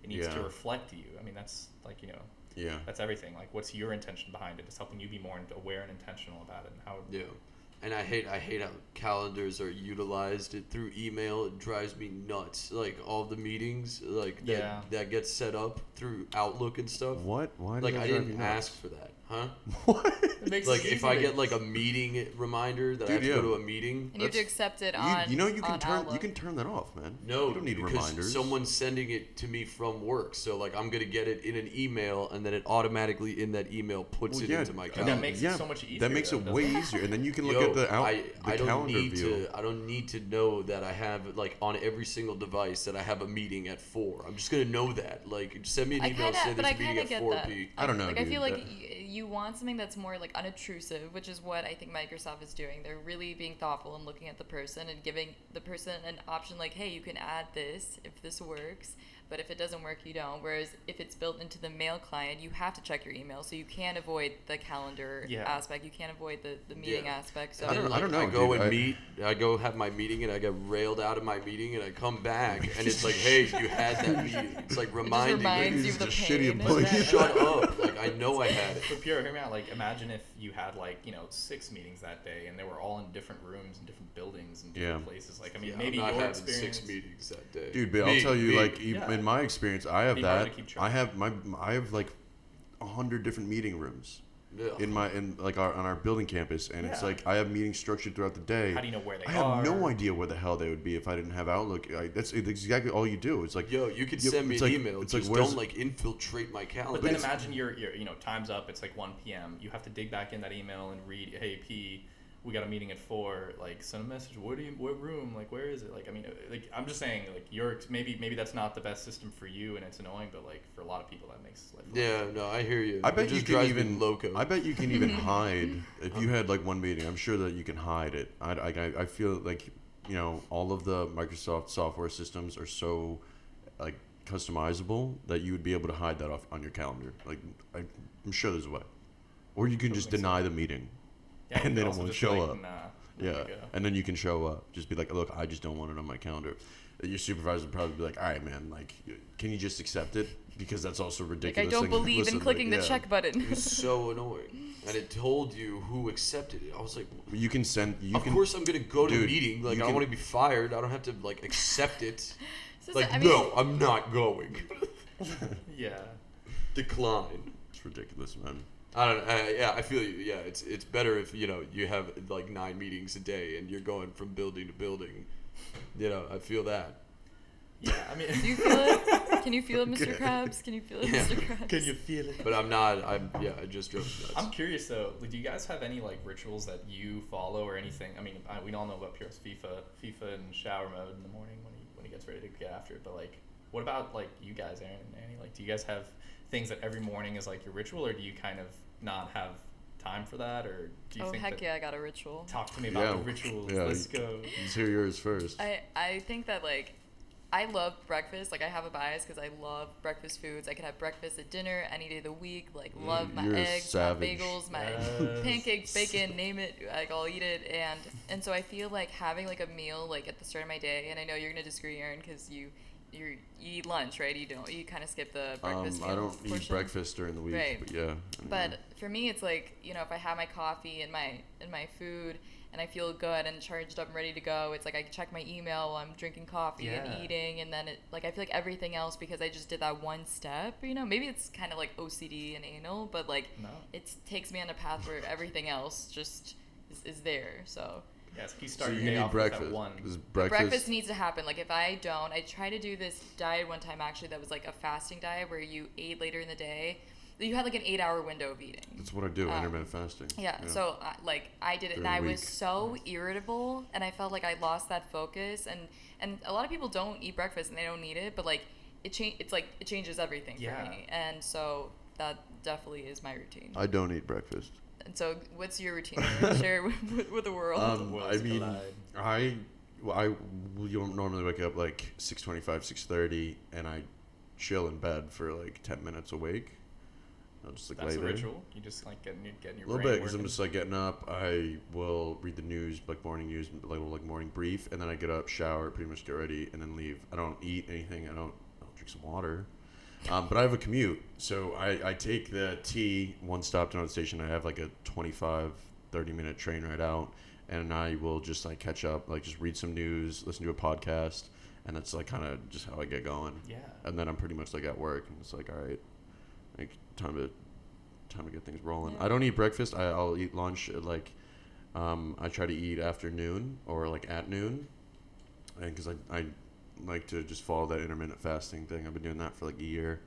Speaker 4: it needs to
Speaker 1: Yeah.
Speaker 4: reflect you. I mean, that's like you know
Speaker 1: Yeah.
Speaker 4: that's everything. Like, what's your intention behind it? It's helping you be more aware and intentional about it, and how
Speaker 3: Yeah. And I hate I hate how calendars are utilized it through email. It drives me nuts. Like all the meetings, like that
Speaker 4: Yeah.
Speaker 3: that gets set up through Outlook and stuff.
Speaker 1: What? Why?
Speaker 3: Like I didn't
Speaker 1: you
Speaker 3: ask for that, huh?
Speaker 1: What?
Speaker 4: It makes
Speaker 3: Like
Speaker 4: it
Speaker 3: if I get like a meeting reminder that I
Speaker 1: Dude,
Speaker 3: have to
Speaker 1: yeah.
Speaker 3: go to a meeting.
Speaker 2: and you have to accept it
Speaker 1: You,
Speaker 2: on.
Speaker 1: you know you can
Speaker 2: on
Speaker 1: turn you can turn that off, man.
Speaker 3: No,
Speaker 1: you don't need
Speaker 3: because
Speaker 1: reminders.
Speaker 3: someone's sending it to me from work. So like I'm gonna get it in an email, and then it automatically in that email puts
Speaker 1: Well,
Speaker 3: it
Speaker 1: yeah,
Speaker 3: into my
Speaker 1: and
Speaker 3: calendar.
Speaker 4: that makes it so much easier,
Speaker 1: That makes
Speaker 4: though,
Speaker 1: it
Speaker 4: doesn't
Speaker 1: way
Speaker 4: it?
Speaker 1: easier, and then you can look
Speaker 3: Yo,
Speaker 1: at the out
Speaker 3: I,
Speaker 1: the
Speaker 3: I don't
Speaker 1: calendar
Speaker 3: need
Speaker 1: view.
Speaker 3: to. I don't need to know that I have like on every single device that I have a meeting at four. I'm just gonna know that. Like, just send me an
Speaker 2: I
Speaker 3: email
Speaker 2: kinda,
Speaker 3: say
Speaker 2: but
Speaker 3: there's
Speaker 2: I
Speaker 3: a meeting
Speaker 2: kind of
Speaker 3: at
Speaker 2: get
Speaker 3: four
Speaker 2: that.
Speaker 3: p.
Speaker 1: I don't know,
Speaker 2: Like I feel
Speaker 1: dude.
Speaker 2: like y- you want something that's more like unobtrusive, which is what I think Microsoft is doing. They're really being thoughtful and looking at the person and giving the person an option like, hey, you can add this if this works, but if it doesn't work, you don't. Whereas if it's built into the mail client, you have to check your email, so you can't avoid the calendar
Speaker 4: Yeah.
Speaker 2: aspect. You can't avoid the, the meeting
Speaker 3: Yeah.
Speaker 2: aspect. So
Speaker 1: I don't-
Speaker 3: like,
Speaker 1: I don't know,
Speaker 3: I go
Speaker 1: dude.
Speaker 3: and
Speaker 1: I-
Speaker 3: meet. I go have my meeting, and I get railed out of my meeting, and I come back, and it's like, hey, you had that meeting. It's like reminding
Speaker 2: reminds
Speaker 3: me.
Speaker 2: you of the
Speaker 1: Just shitty
Speaker 2: pain.
Speaker 1: employee.
Speaker 3: Uh, Shut up! Like I know I had it.
Speaker 4: But Pierre, hear me out. Like, imagine if you had like you know six meetings that day, and they were all in different rooms and different buildings and different
Speaker 1: Yeah.
Speaker 4: places. Like, I mean,
Speaker 3: Yeah,
Speaker 4: maybe
Speaker 3: I'm not
Speaker 4: your
Speaker 3: having
Speaker 4: experience.
Speaker 3: six meetings that day.
Speaker 1: Dude, but
Speaker 3: Me,
Speaker 1: I'll tell you,
Speaker 3: me.
Speaker 1: like,
Speaker 4: Yeah.
Speaker 1: In my experience, I have
Speaker 4: Be
Speaker 1: that.
Speaker 4: to keep track.
Speaker 1: I have my, I have like a hundred different meeting rooms
Speaker 3: Yeah.
Speaker 1: in my, in like our on our building campus, and it's like I have meetings structured throughout the day.
Speaker 4: How do you know where they
Speaker 1: I have no idea where the hell they would be if I didn't have Outlook. I, that's exactly all you do. It's like
Speaker 3: Yo, you could
Speaker 1: Yeah,
Speaker 3: send me
Speaker 1: it's
Speaker 3: an
Speaker 1: like-
Speaker 3: email.
Speaker 1: it's like,
Speaker 3: just
Speaker 1: where's-
Speaker 3: don't like infiltrate my calendar.
Speaker 4: But then
Speaker 1: it's-
Speaker 4: imagine your, your, you know, time's up. It's like 1 p.m. You have to dig back in that email and read, hey, P, we got a meeting at four. Like, send a message. What do you? What room? Like, where is it? Like, I mean, uh, like, I'm just saying, like, you're maybe maybe that's not the best system for you, and it's annoying, but like for a lot of people, that makes life.
Speaker 3: Yeah,
Speaker 4: easier.
Speaker 3: no, I hear you.
Speaker 1: I
Speaker 3: It
Speaker 1: bet you
Speaker 3: just
Speaker 1: can even
Speaker 3: loco.
Speaker 1: I bet you can even hide if you had like one meeting. I'm sure that you can hide it. I, I, I feel like you know all of the Microsoft software systems are so like customizable that you would be able to hide that off on your calendar. Like I, I'm sure there's a way, or you can just
Speaker 4: Doesn't
Speaker 1: deny the meeting.
Speaker 4: Yeah,
Speaker 1: and
Speaker 4: could
Speaker 1: then it
Speaker 4: also
Speaker 1: won't
Speaker 4: just be
Speaker 1: show
Speaker 4: like,
Speaker 1: up.
Speaker 4: Nah.
Speaker 1: Yeah, and then you can show up. Just be like, look, I just don't want it on my calendar. Your supervisor would probably be like, all right, man, like, can you just accept it? Because that's also
Speaker 2: Like
Speaker 1: ridiculous.
Speaker 2: I don't
Speaker 1: thing-
Speaker 2: believe
Speaker 1: listen,
Speaker 2: in
Speaker 1: like,
Speaker 2: clicking the
Speaker 1: yeah.
Speaker 2: check button.
Speaker 3: It was so annoying, and it told you who accepted it. I was like,
Speaker 1: You can send. You
Speaker 3: of
Speaker 1: can,
Speaker 3: course I'm gonna go to a
Speaker 1: Dude,
Speaker 3: meeting. Like
Speaker 1: you
Speaker 3: I
Speaker 1: can-
Speaker 3: want to be fired. I don't have to like accept it.
Speaker 2: So,
Speaker 3: like
Speaker 2: I mean,
Speaker 3: no, I'm not going.
Speaker 4: Yeah.
Speaker 3: Decline.
Speaker 1: It's ridiculous, man.
Speaker 3: I don't. Uh, yeah, I feel you. Yeah, it's it's better if you know you have like nine meetings a day and you're going from building to building. You know, I feel that.
Speaker 4: Yeah. I mean.
Speaker 2: Do you feel it? Can you feel it, Mr.
Speaker 1: Okay.
Speaker 2: Krabs? Can you feel it,
Speaker 3: Yeah.
Speaker 2: Mr. Krabs?
Speaker 4: Can you feel it?
Speaker 3: But I'm not. I'm yeah. I just drove nuts.
Speaker 4: I'm curious though. like, Do you guys have any like rituals that you follow or anything? I mean, I, we all know about Pierre's FIFA, FIFA in shower mode in the morning when he when he gets ready to get after it. But like, what about like you guys, Aaron and Annie? Like, do you guys have things that every morning is like your ritual, or do you kind of not have time for that, or do you think,
Speaker 2: Oh
Speaker 4: think
Speaker 2: heck
Speaker 4: that,
Speaker 2: yeah, I got a ritual.
Speaker 4: Talk to me about
Speaker 1: Yeah,
Speaker 4: the rituals.
Speaker 1: yeah,
Speaker 4: Let's go.
Speaker 1: Let's hear yours first.
Speaker 2: I I think that like I love breakfast. Like I have a bias because I love breakfast foods. I could have breakfast at dinner any day of the week. Like love my
Speaker 1: you're
Speaker 2: eggs,
Speaker 1: savage.
Speaker 2: my bagels, my
Speaker 4: Yes.
Speaker 2: pancakes, bacon, name it. Like I'll eat it. And and so I feel like having like a meal like at the start of my day. And I know you're gonna disagree, Aaron, because you you you eat lunch, right? You don't. You kind of skip the breakfast.
Speaker 1: Um,
Speaker 2: breakfast.
Speaker 1: I don't eat breakfast during the week,
Speaker 2: Right.
Speaker 1: but yeah.
Speaker 2: But for me, it's like you know, if I have my coffee and my and my food, and I feel good and charged up and ready to go, it's like I check my email while I'm drinking coffee
Speaker 4: Yeah.
Speaker 2: and eating, and then it like I feel like everything else because I just did that one step. You know, maybe it's kind of like OCD and anal, but like
Speaker 4: No.
Speaker 2: it takes me on a path where everything else just is, is there. So
Speaker 4: Yes, you
Speaker 1: so
Speaker 4: start
Speaker 1: you
Speaker 4: your day
Speaker 1: need
Speaker 4: off with
Speaker 1: breakfast.
Speaker 4: that one.
Speaker 1: Is
Speaker 2: breakfast.
Speaker 1: breakfast,
Speaker 2: needs to happen. Like if I don't, I try to do this diet one time actually that was like a fasting diet where you ate later in the day. You had like an eight hour window of eating.
Speaker 1: That's what I do.
Speaker 2: Um,
Speaker 1: intermittent fasting.
Speaker 2: Yeah, so uh, like I did it, and I
Speaker 1: the
Speaker 2: was so irritable, and I felt like I lost that focus. And and a lot of people don't eat breakfast and they don't need it, but like it change. It's like it changes everything
Speaker 4: Yeah.
Speaker 2: for me, and so that definitely is my routine.
Speaker 1: I don't eat breakfast.
Speaker 2: And so, what's your routine? To share with, with, with the world.
Speaker 1: Um,
Speaker 4: worlds
Speaker 1: I mean,
Speaker 4: collide.
Speaker 1: I well, I will you normally wake up like six twenty five, six thirty, and I chill in bed for like ten minutes awake. I'll just like
Speaker 4: That's
Speaker 1: lay
Speaker 4: a
Speaker 1: there.
Speaker 4: ritual. You just like getting your getting your
Speaker 1: A little
Speaker 4: brain
Speaker 1: bit because I'm just like getting up. I will read the news, like morning news, like like morning brief, and then I get up, shower, pretty much get ready, and then leave. I don't eat anything. I don't. I'll drink some water. Um, but I have a commute, so I, I take the T one stop to another station. I have like a 25, 30 minute train ride out, and I will just like catch up, like just read some news, listen to a podcast, and that's like kind of just how I get going.
Speaker 4: Yeah.
Speaker 1: And then I'm pretty much like at work, and it's like, all right, like time to time to get things rolling.
Speaker 2: Yeah.
Speaker 1: I don't eat breakfast. I, I'll eat lunch at like um, I try to eat afternoon or like at noon, and because I I like to just follow that intermittent fasting thing. I've been doing that for like a year.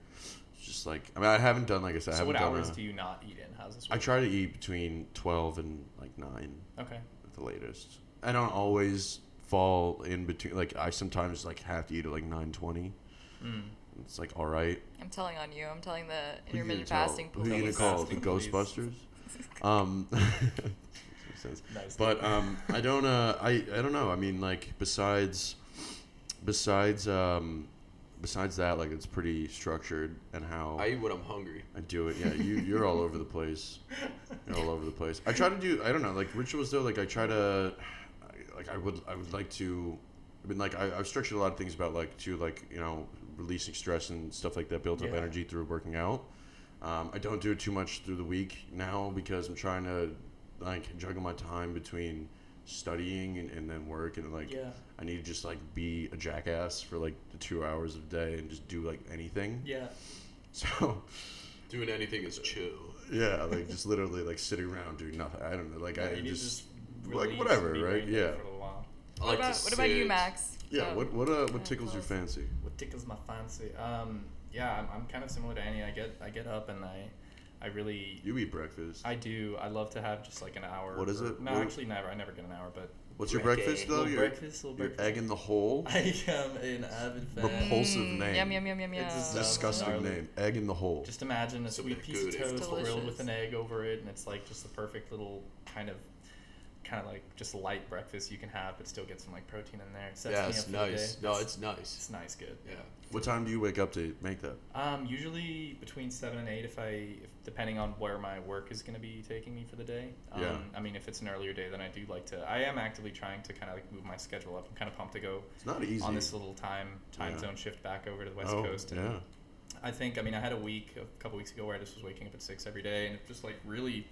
Speaker 1: It's just like I mean I haven't done like I said. I
Speaker 4: So
Speaker 1: haven't
Speaker 4: what
Speaker 1: done
Speaker 4: hours
Speaker 1: a-
Speaker 4: do you not eat in? How's this
Speaker 1: I try to eat between twelve and like nine
Speaker 4: Okay.
Speaker 1: at the latest. I don't always fall in between. Like I sometimes like have to eat at like nine twenty.
Speaker 4: Mm.
Speaker 1: It's like all right.
Speaker 2: I'm telling on you. I'm telling the
Speaker 1: Who you gonna
Speaker 2: intermittent
Speaker 1: tell?
Speaker 2: fasting
Speaker 1: Who are you gonna call? The Ghostbusters? um.
Speaker 4: Nice.
Speaker 1: But um, I don't. Uh, I I don't know. I mean, like besides, besides um, besides that, like it's pretty structured and how
Speaker 3: I eat when I'm hungry.
Speaker 1: I do it. Yeah, you you're all over the place. You're all over the place. I try to do. I don't know, like rituals though. Like I try to, like I would I would like to. I mean, like I, I've structured a lot of things about like to like you know releasing stress and stuff like that, build up
Speaker 4: Yeah.
Speaker 1: energy through working out. Um, I don't do it too much through the week now because I'm trying to like juggle my time between studying and, and then work and like
Speaker 4: Yeah.
Speaker 1: I need to just like be a jackass for like the two hours of the day and just do like anything.
Speaker 4: Yeah.
Speaker 1: So
Speaker 3: Doing anything is chill.
Speaker 1: yeah, like just literally like sitting around doing nothing. I don't know, like
Speaker 4: Yeah,
Speaker 1: I
Speaker 4: you
Speaker 1: just,
Speaker 4: just
Speaker 1: like whatever,
Speaker 4: and
Speaker 1: right? Yeah,
Speaker 4: For a little while.
Speaker 3: I
Speaker 2: What
Speaker 3: like
Speaker 2: about what about you. Max?
Speaker 1: yeah.
Speaker 2: Oh.
Speaker 1: What what uh what tickles your fancy?
Speaker 4: What tickles my fancy? Um, yeah, I'm, I'm kind of similar to Annie. I get I get up and I I really
Speaker 1: You eat breakfast.
Speaker 4: I do. I love to have just like an hour.
Speaker 1: What is
Speaker 4: or-
Speaker 1: it?
Speaker 4: No,
Speaker 1: What-
Speaker 4: actually, never. I never get an hour, but
Speaker 1: What's your
Speaker 3: Brekkie.
Speaker 1: breakfast though?
Speaker 4: little
Speaker 1: Your,
Speaker 4: breakfast, little
Speaker 1: your
Speaker 4: breakfast.
Speaker 1: egg in the hole.
Speaker 4: I am an avid fan.
Speaker 1: Repulsive
Speaker 2: Mm,
Speaker 1: name.
Speaker 2: Yum yum yum yum yum.
Speaker 4: It's just
Speaker 1: Disgusting
Speaker 4: gnarly.
Speaker 1: name. Egg in the hole.
Speaker 4: Just imagine a
Speaker 3: It's
Speaker 4: sweet
Speaker 3: bit
Speaker 4: piece of toast grilled with an egg over it, and it's like just the perfect little kind of, kind of like just light breakfast you can have, but still get some like protein in there. It sets
Speaker 3: Yeah,
Speaker 4: me
Speaker 3: it's
Speaker 4: up for
Speaker 3: nice.
Speaker 4: The day.
Speaker 3: No,
Speaker 4: it's,
Speaker 3: it's nice.
Speaker 4: it's nice, good.
Speaker 3: Yeah.
Speaker 1: what time do you wake up to make that?
Speaker 4: Um, usually between seven and eight, if I, if, depending on where my work is going to be taking me for the day. Um,
Speaker 1: Yeah.
Speaker 4: I mean, if it's an earlier day, then I do like to. I am actively trying to kind of like move my schedule up. I'm kind of pumped to go
Speaker 1: It's not easy.
Speaker 4: on this little time time
Speaker 1: Yeah.
Speaker 4: zone shift back over to the west
Speaker 1: oh,
Speaker 4: coast. And
Speaker 1: yeah.
Speaker 4: I think I mean I had a week a couple weeks ago where I just was waking up at six every day, and it just like really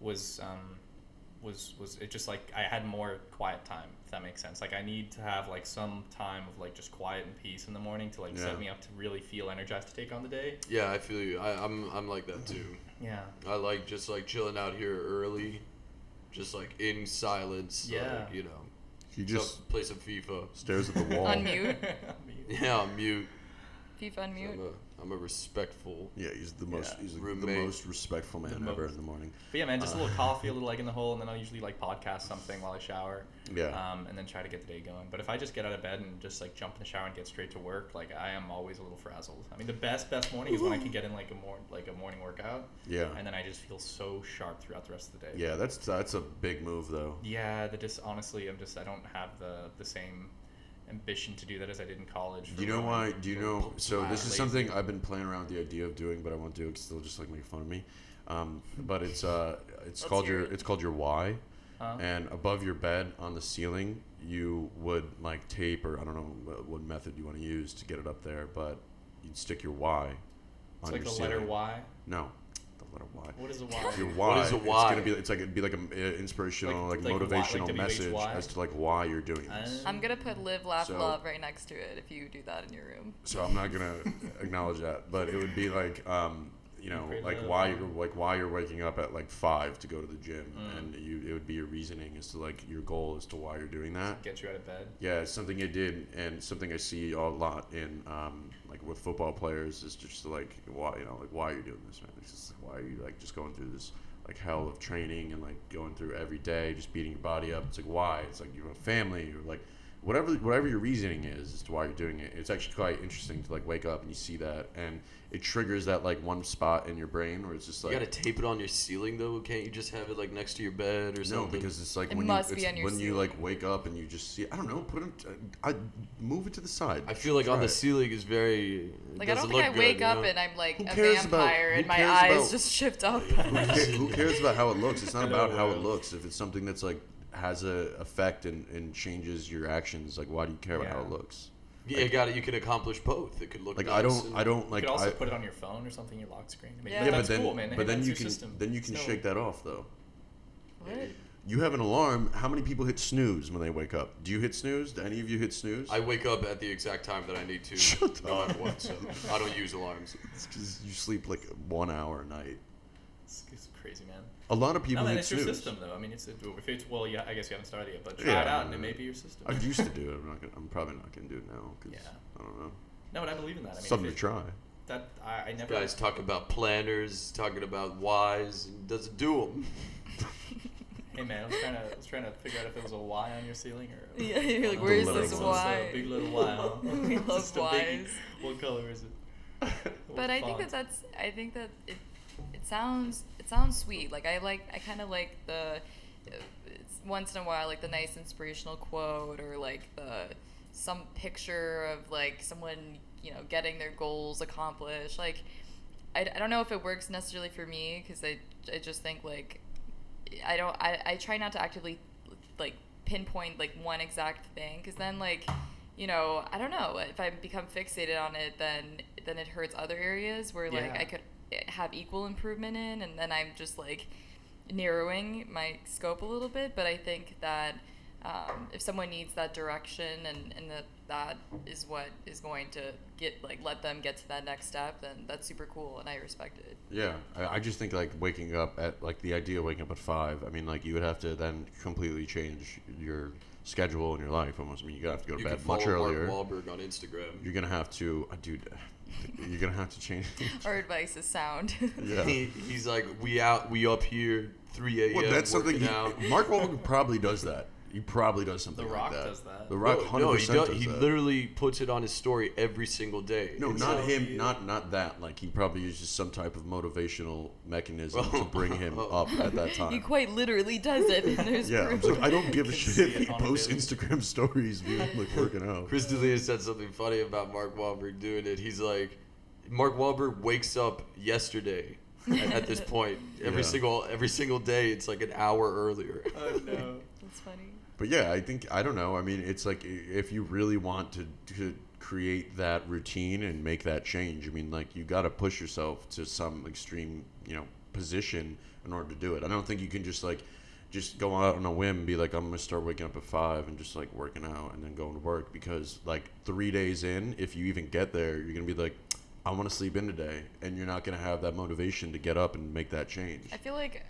Speaker 4: was um, was was it just like I had more quiet time if that makes sense. Like I need to have like some time of like just quiet and peace in the morning to like
Speaker 1: Yeah.
Speaker 4: set me up to really feel energized to take on the day.
Speaker 3: Yeah, I feel you. I, I'm I'm like that too.
Speaker 4: Yeah.
Speaker 3: I like just like chilling out here early, just like in silence.
Speaker 4: Yeah.
Speaker 3: Like, you know,
Speaker 1: You
Speaker 3: just
Speaker 1: just
Speaker 3: play some FIFA.
Speaker 1: stares at the wall.
Speaker 2: Unmute.
Speaker 4: Unmute.
Speaker 3: Yeah, I'm mute.
Speaker 2: FIFA
Speaker 3: I'm
Speaker 2: unmute.
Speaker 3: Uh, a, I'm a respectful.
Speaker 1: Yeah, he's the most
Speaker 4: Yeah.
Speaker 1: he's the, the most respectful man
Speaker 4: The
Speaker 1: ever
Speaker 4: most.
Speaker 1: in the morning.
Speaker 4: But yeah, man, just a
Speaker 1: Uh,
Speaker 4: little coffee, a little egg in the hole, and then I'll usually like podcast something while I shower.
Speaker 1: Yeah.
Speaker 4: Um, and then try to get the day going. But if I just get out of bed and just like jump in the shower and get straight to work, like I am always a little frazzled. I mean, the best best morning is when I can get in like a more like a morning workout,
Speaker 1: Yeah.
Speaker 4: and then I just feel so sharp throughout the rest of the day.
Speaker 1: Yeah, that's that's a big move though.
Speaker 4: Yeah, the just honestly, I'm just I don't have the the same ambition to do that as I did in college.
Speaker 1: Do you know why? Do you know? So this is
Speaker 4: Lazy.
Speaker 1: something I've been playing around with the idea of doing, but I won't do it because they'll just like make fun of me. Um, but it's uh, it's
Speaker 2: Let's
Speaker 1: called your
Speaker 2: it.
Speaker 1: it's called your Y,
Speaker 4: Huh?
Speaker 1: and above your bed on the ceiling you would like tape or I don't know what, what method you want to use to get it up there, but you'd stick your Y
Speaker 4: It's
Speaker 1: on
Speaker 4: like
Speaker 1: your
Speaker 4: the
Speaker 1: ceiling.
Speaker 4: letter Y.
Speaker 1: No, the letter Y.
Speaker 4: What is a Y?
Speaker 1: Your
Speaker 3: What
Speaker 1: why.
Speaker 3: is a
Speaker 1: It's gonna be. It's like it'd be like an inspirational, like,
Speaker 4: Like- like why- like
Speaker 1: motivational
Speaker 4: WHY?
Speaker 1: message as to like why you're doing this.
Speaker 4: Uh,
Speaker 2: I'm gonna put live, laugh,
Speaker 1: So-
Speaker 2: love right next to it if you do that in your room.
Speaker 1: so I'm not gonna acknowledge that, but it would be like, um, you know, like why you're like why you're waking up at like five to go to the gym,
Speaker 4: Mm.
Speaker 1: and you it would be your reasoning as to like your goal as to why you're doing that.
Speaker 4: Get you out of bed.
Speaker 1: Yeah, it's something I did, and something I see a lot in um, like with football players is just like why you know like why are you doing this, man? It's just why are you like just going through this like hell of training and like going through every day, just beating your body up. It's like why? It's like you have a family. You're like whatever whatever your reasoning is as to why you're doing it. It's actually quite interesting to like wake up and you see that, and it triggers that like one spot in your brain where it's just like You
Speaker 3: gotta tape it on your ceiling though. Can't you just have it like next to your bed or something?
Speaker 1: no, because it's like
Speaker 2: It
Speaker 1: when
Speaker 2: must
Speaker 1: you
Speaker 2: be
Speaker 1: it's
Speaker 2: on your
Speaker 1: when you like wake up and you just see I don't know put it uh, I move it to the side.
Speaker 3: I feel like on the
Speaker 1: it.
Speaker 3: ceiling is very. it
Speaker 2: Like I don't
Speaker 3: doesn't
Speaker 2: think I
Speaker 3: look good,
Speaker 2: wake
Speaker 3: you
Speaker 2: up
Speaker 3: know?
Speaker 2: and I'm like a
Speaker 1: cares about-
Speaker 2: vampire and my eyes
Speaker 1: about-
Speaker 2: just shift up.
Speaker 1: who, ca- who cares about how it looks? It's not about how it looks. If it's something that's like has a effect and, and changes your actions, like why do you care about how it looks?
Speaker 3: Yeah, you got it. You can accomplish both. It could look
Speaker 1: Like
Speaker 3: nice
Speaker 1: I don't
Speaker 3: and-
Speaker 1: I don't like.
Speaker 4: You
Speaker 1: like
Speaker 4: could also
Speaker 1: I,
Speaker 4: put it on your phone or something, your lock screen. I mean,
Speaker 2: Yeah.
Speaker 4: but
Speaker 1: yeah,
Speaker 4: that's
Speaker 1: but then
Speaker 4: cool, man.
Speaker 1: but then
Speaker 4: that's
Speaker 1: you
Speaker 4: your
Speaker 1: can
Speaker 4: system.
Speaker 1: then you can
Speaker 4: So-
Speaker 1: shake that off though.
Speaker 2: what?
Speaker 1: You have an alarm. How many people hit snooze when they wake up? Do you hit snooze? Do any of you hit snooze?
Speaker 3: I wake up at the exact time that I need to,
Speaker 1: Shut
Speaker 3: no
Speaker 1: up.
Speaker 3: matter what. So I don't use alarms.
Speaker 1: It's 'cause you sleep like one hour a night.
Speaker 4: It's, it's crazy, man.
Speaker 1: A lot of people
Speaker 4: no, man, it's
Speaker 1: snooze.
Speaker 4: your system, though. I mean, it's if it's well, yeah. I guess you haven't started yet, but try
Speaker 1: Yeah,
Speaker 4: it out, and it may be your system.
Speaker 1: I used to do it. I'm not. Gonna, I'm probably not gonna do it now because
Speaker 4: Yeah.
Speaker 1: I don't know.
Speaker 4: no, but I believe in that. I mean,
Speaker 1: Something
Speaker 4: if
Speaker 1: to try.
Speaker 4: That I, I never.
Speaker 3: Guys talk about planners, talking about whys, and doesn't do them.
Speaker 4: Hey man, I was trying to I was trying to figure out if there was a Y on your ceiling or.
Speaker 2: Yeah, you're like, where's this
Speaker 1: Y?
Speaker 4: It's big little Y.
Speaker 2: We love
Speaker 4: just a.
Speaker 2: Ys.
Speaker 4: What color is it?
Speaker 2: But I think that that's I think that it it sounds it sounds sweet. Like I like I kind of like the uh, once in a while like the nice inspirational quote or like the some picture of like someone you know getting their goals accomplished. Like I, I don't know if it works necessarily for me because I I just think like I don't I, I try not to actively like pinpoint like one exact thing because then like you know I don't know if I become fixated on it then then it hurts other areas where like
Speaker 4: Yeah.
Speaker 2: I could have equal improvement in and then I'm just like narrowing my scope a little bit but I think that um, if someone needs that direction and, and that that is what is going to get like let them get to that next step, then that's super cool and I respect it.
Speaker 1: Yeah, I, I just think like waking up at like the idea of waking up at five. I mean, like you would have to then completely change your schedule in your life. Almost. I mean, you gotta have to go to
Speaker 3: You can
Speaker 1: bed much
Speaker 3: follow
Speaker 1: earlier.
Speaker 3: Mark Wahlberg on Instagram.
Speaker 1: You're gonna have to, uh, dude. You're gonna have to change.
Speaker 2: Our advice is sound.
Speaker 1: Yeah.
Speaker 3: He, he's like, we out, we up here, 3 a.m.
Speaker 1: Well, that's something. He. Mark Wahlberg probably does that. He probably does something
Speaker 4: The
Speaker 1: like
Speaker 4: Rock
Speaker 1: that.
Speaker 4: does that.
Speaker 1: The Rock,
Speaker 3: no,
Speaker 1: hundred
Speaker 3: no, he,
Speaker 1: percent
Speaker 3: does,
Speaker 1: does
Speaker 3: he
Speaker 1: that.
Speaker 3: literally puts it on his story every single day.
Speaker 1: No,
Speaker 3: It's
Speaker 1: not
Speaker 3: like-
Speaker 1: him. Not not that. Like he probably uses some type of motivational mechanism to
Speaker 3: Oh.
Speaker 1: bring him up at that time.
Speaker 2: he quite literally does it. There's
Speaker 1: Yeah, I
Speaker 2: proof.
Speaker 1: was like, I don't give a shit if he posts Instagram stories, dude, like working out.
Speaker 3: Chris D'Elia said something funny about Mark Wahlberg doing it. He's like, Mark Wahlberg wakes up yesterday. at, at this point, every
Speaker 1: Yeah.
Speaker 3: single every single day, it's like an hour earlier.
Speaker 4: Oh no.
Speaker 2: That's funny.
Speaker 1: But yeah, I think I don't know. I mean, it's like if you really want to to create that routine and make that change. I mean, like you got to push yourself to some extreme, you know, position in order to do it. I don't think you can just like just go out on a whim and be like, I'm gonna start waking up at five and just like working out and then going to work because like three days in, if you even get there, you're gonna be like, I want to sleep in today, and you're not gonna have that motivation to get up and make that change.
Speaker 2: I feel like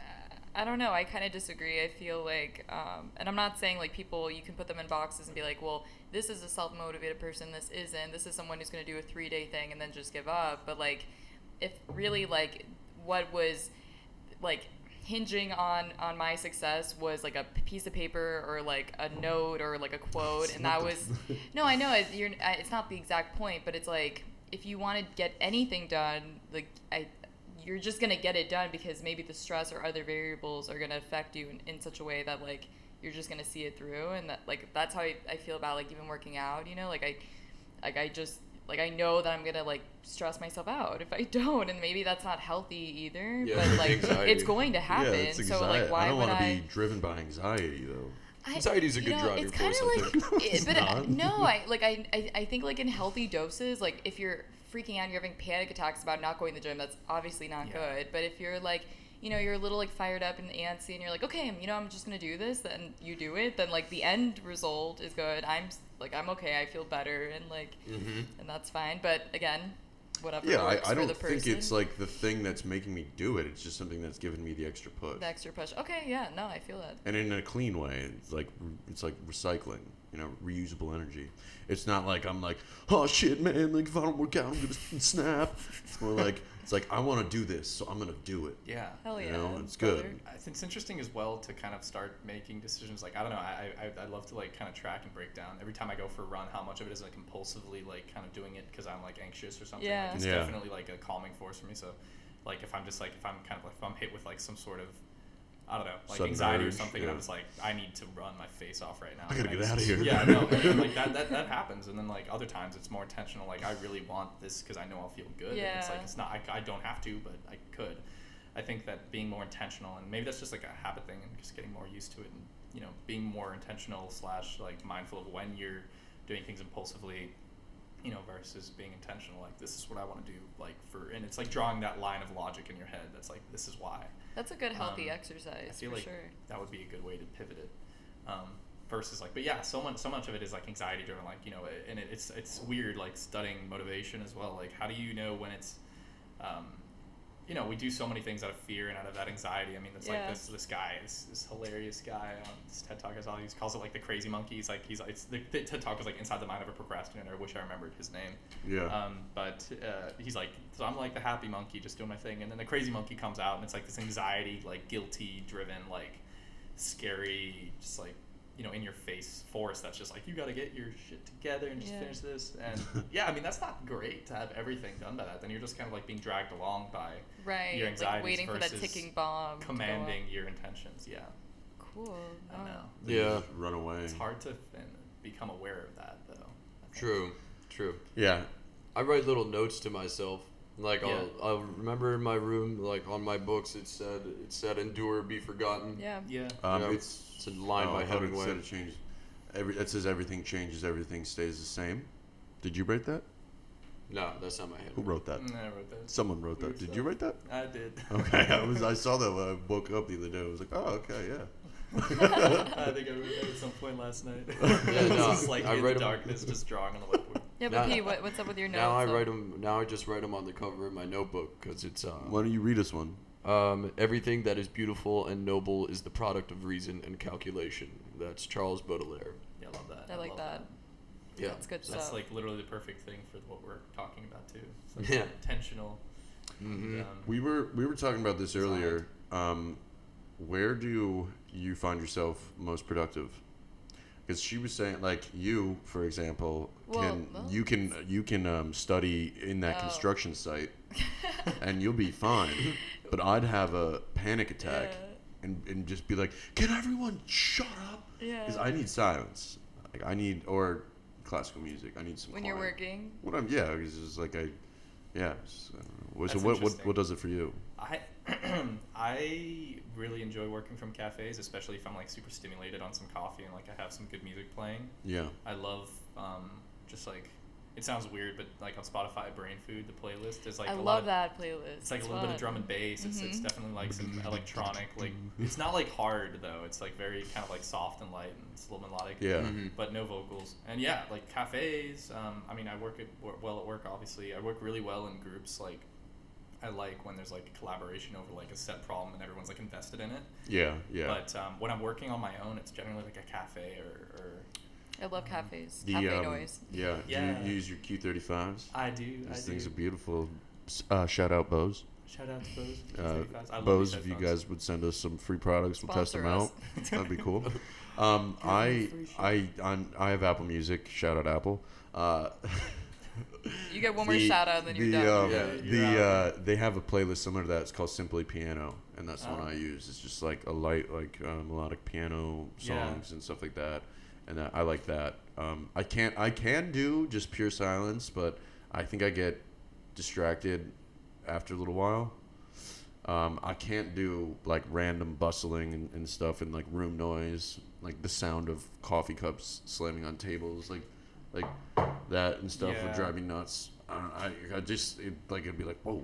Speaker 2: I don't know. I kind of disagree. I feel like, um, and I'm not saying like people you can put them in boxes and be like, well, this is a self motivated person. This isn't. This is someone who's going to do a three day thing and then just give up. But like, if really like what was like hinging on on my success was like a piece of paper or like a note or like a quote
Speaker 1: It's
Speaker 2: and that was no i know it, you're it's not the exact point but it's like if you want to get anything done like i you're just gonna get it done because maybe the stress or other variables are gonna affect you in, in such a way that like you're just gonna see it through and that like that's how I, I feel about like even working out you know like i like i just like i know that i'm gonna like stress myself out if i don't and maybe that's not healthy either
Speaker 3: Yeah,
Speaker 2: but like
Speaker 3: anxiety.
Speaker 2: it's going to happen
Speaker 1: Yeah,
Speaker 2: so like why
Speaker 1: I don't want to
Speaker 2: i
Speaker 1: be driven by anxiety though.
Speaker 2: I-
Speaker 3: Anxiety's a good
Speaker 2: know,
Speaker 3: driving
Speaker 2: it's kind
Speaker 3: force,
Speaker 2: like,
Speaker 1: It's
Speaker 2: it- but I, no, I like I, I I think like in healthy doses, like if you're freaking out, and you're having panic attacks about not going to the gym. That's obviously not
Speaker 4: Yeah.
Speaker 2: good. But if you're like, you know, you're a little like fired up and antsy, and you're like, okay, you know, I'm just gonna do this, then you do it. Then like the end result is good. I'm like I'm okay. I feel better, and like,
Speaker 3: hmm
Speaker 2: and that's fine. But again, whatever
Speaker 1: Yeah, I, I don't
Speaker 2: person.
Speaker 1: think it's like the thing that's making me do it. It's just something that's giving me the extra push.
Speaker 2: the extra push. Okay, yeah, no, I feel that.
Speaker 1: and in a clean way. It's like it's like recycling, you know, reusable energy. It's not like I'm like, oh shit, man, like if I don't work out, I'm gonna snap. It's more like it's like I want to do this, so I'm gonna do it.
Speaker 4: Yeah.
Speaker 2: Hell yeah, You
Speaker 1: know, it's
Speaker 2: brother.
Speaker 1: good.
Speaker 4: I think it's interesting as well to kind of start making decisions. Like I don't know, I I I love to like kind of track and break down every time I go for a run how much of it is like compulsively like kind of doing it because I'm like anxious or something.
Speaker 2: Yeah.
Speaker 4: Like, it's
Speaker 1: Yeah.
Speaker 4: definitely like a calming force for me. So, like if I'm just like if I'm kind of like if I'm hit with like some sort of I don't know, like
Speaker 1: Sudden
Speaker 4: anxiety or
Speaker 1: urge,
Speaker 4: something, and I'm
Speaker 1: yeah.
Speaker 4: just like, I need to run my face off right now.
Speaker 1: I gotta
Speaker 4: And
Speaker 1: get
Speaker 4: just-
Speaker 1: of here.
Speaker 4: Yeah, no, and, like that, that, that happens, and then like other times it's more intentional. Like I really want this because I know I'll feel good. And it's like it's not. I, I don't have to, but I could. I think that being more intentional, and maybe that's just like a habit thing, and just getting more used to it, and you know, being more intentional slash like mindful of when you're doing things impulsively, you know, versus being intentional. Like this is what I want to do. Like for, and it's like drawing that line of logic in your head. That's like this is why.
Speaker 2: That's a good healthy
Speaker 4: Um,
Speaker 2: exercise
Speaker 4: I feel like
Speaker 2: sure.
Speaker 4: that would be a good way to pivot it. Um, versus like, but yeah, so much so much of it is like anxiety driven. Like you know, and it, it's it's weird like studying motivation as well. Like how do you know when it's um, you know, we do so many things out of fear and out of that anxiety. I mean, it's
Speaker 2: Yeah.
Speaker 4: like this this guy, this, this hilarious guy on this TED Talk I saw. He calls it like the crazy monkey. He's like he's it's the, the TED Talk was like inside the mind of a procrastinator. I wish I remembered his name.
Speaker 1: Yeah.
Speaker 4: Um, but uh, he's like, so I'm like the happy monkey, just doing my thing, and then the crazy monkey comes out, and it's like this anxiety, like guilty driven, like scary, just like you know, in your face force that's just like you got to get your shit together and just
Speaker 2: Yeah.
Speaker 4: finish this. And yeah, I mean that's not great to have everything done by that. Then you're just kind of like being dragged along by
Speaker 2: Right,
Speaker 4: your
Speaker 2: like
Speaker 4: anxieties
Speaker 2: waiting for that
Speaker 4: versus
Speaker 2: ticking bomb.
Speaker 4: commanding your intentions. Yeah,
Speaker 2: Cool.
Speaker 4: I don't know.
Speaker 1: Then
Speaker 3: Yeah.
Speaker 1: run away.
Speaker 4: It's hard to fin- become aware of that though.
Speaker 3: True, true.
Speaker 1: Yeah.
Speaker 3: I write little notes to myself. Like
Speaker 4: Yeah.
Speaker 3: I'll, I'll remember in my room, like on my books, it said it said endure, be forgotten.
Speaker 2: Yeah.
Speaker 4: Yeah.
Speaker 1: Um,
Speaker 3: Yeah,
Speaker 1: it's
Speaker 3: it's a line
Speaker 1: oh,
Speaker 3: by
Speaker 1: I thought it
Speaker 3: Hemingway.
Speaker 1: said it changed. Every it says everything changes, everything stays the same. Did you write that?
Speaker 3: No, that's not my head.
Speaker 1: Who wrote that?
Speaker 4: I wrote that.
Speaker 1: Someone wrote that. Did
Speaker 4: stuff.
Speaker 1: you write that?
Speaker 4: I did.
Speaker 1: Okay, I was. I saw that when I woke up the other day. I was like, oh, okay, yeah.
Speaker 4: I think I wrote that at some point last night.
Speaker 3: Yeah, no,
Speaker 4: just like
Speaker 3: I
Speaker 4: in
Speaker 3: write
Speaker 4: the
Speaker 3: 'em-
Speaker 4: darkness, just drawing on the whiteboard.
Speaker 2: Yeah, but
Speaker 3: Now-
Speaker 2: P, what, what's up with your notes?
Speaker 3: Now I write them. Now I just write them on the cover of my notebook because it's uh,
Speaker 1: Why don't you read us one?
Speaker 3: Um, everything that is beautiful and noble is the product of reason and calculation. That's Charles Baudelaire.
Speaker 4: Yeah, I love that.
Speaker 2: I like
Speaker 4: love
Speaker 2: that.
Speaker 3: Yeah,
Speaker 2: That's good
Speaker 4: That's
Speaker 2: stuff.
Speaker 4: like literally the perfect thing for what we're talking about too. It's like
Speaker 3: Yeah.
Speaker 4: intentional.
Speaker 3: Mhm.
Speaker 4: Um,
Speaker 1: We were we were talking about this
Speaker 4: Designed.
Speaker 1: earlier. Um, where do you find yourself most productive? Because she was saying, like you, for example,
Speaker 2: Well,
Speaker 1: can
Speaker 2: well,
Speaker 1: you can you can um, study in that
Speaker 2: Oh.
Speaker 1: construction site, and you'll be fine. But I'd have a panic attack,
Speaker 2: Yeah.
Speaker 1: and, and just be like, "Can everyone shut up?" Because
Speaker 2: Yeah.
Speaker 1: I need silence. Like I need or classical music. I need some.
Speaker 2: when you're working.
Speaker 1: What I'm yeah, because it's like I, yeah. it's, I don't know. So what what what does it for you?
Speaker 4: I I really enjoy working from cafes, especially if I'm like super stimulated on some coffee and like I have some good music playing.
Speaker 1: Yeah.
Speaker 4: I love um, just like it sounds weird, but like on Spotify, Brain Food, the playlist is like
Speaker 2: I
Speaker 4: a lot
Speaker 2: love
Speaker 4: of,
Speaker 2: that playlist.
Speaker 4: It's like a little bit of drum and bass. It's, it's
Speaker 2: Mhm.
Speaker 4: definitely like some electronic. Like it's not like hard though. It's like very kind of like soft and light and it's a little melodic.
Speaker 1: Yeah.
Speaker 3: Mhm.
Speaker 4: But no vocals. And yeah, like cafes. Um, I mean, I work at well at work. Obviously, I work really well in groups. Like I like when there's like collaboration over like a set problem and everyone's like invested in it.
Speaker 1: Yeah. Yeah.
Speaker 4: But um, when I'm working on my own, it's generally like a cafe or, or
Speaker 2: I love cafes.
Speaker 1: the
Speaker 2: Cafe
Speaker 1: um,
Speaker 2: noise.
Speaker 1: Yeah.
Speaker 4: Yeah.
Speaker 1: Do you use your Q35s?
Speaker 4: I do. I
Speaker 1: These
Speaker 4: do.
Speaker 1: things are beautiful. Uh, shout out Bose.
Speaker 4: Shout out to Bose.
Speaker 1: Uh,
Speaker 4: I love
Speaker 1: Bose, if you guys would send us some free products, we'll test them
Speaker 2: Sponsor
Speaker 1: out. That'd be cool. Um,
Speaker 4: Give
Speaker 1: I
Speaker 4: them free shit.
Speaker 1: I on, I have Apple Music. Shout out Apple. Uh,
Speaker 2: You get one more
Speaker 1: the-
Speaker 2: shout out and then you're
Speaker 1: the,
Speaker 2: done.
Speaker 1: Um,
Speaker 3: Yeah,
Speaker 4: you're
Speaker 1: the uh, they have a playlist similar to that. It's called Simply Piano, and that's the one
Speaker 4: Oh.
Speaker 1: I use. It's just like a light, like uh, melodic piano
Speaker 4: Yeah.
Speaker 1: songs and stuff like that, and that, I like that. Um, I can't. I can do just pure silence, but I think I get distracted after a little while. Um, I can't do like random bustling and, and stuff and like room noise, like the sound of coffee cups slamming on tables, like like that and stuff would
Speaker 4: Yeah.
Speaker 1: drive me nuts. I, don't, I, I just it, like it'd be like, whoa,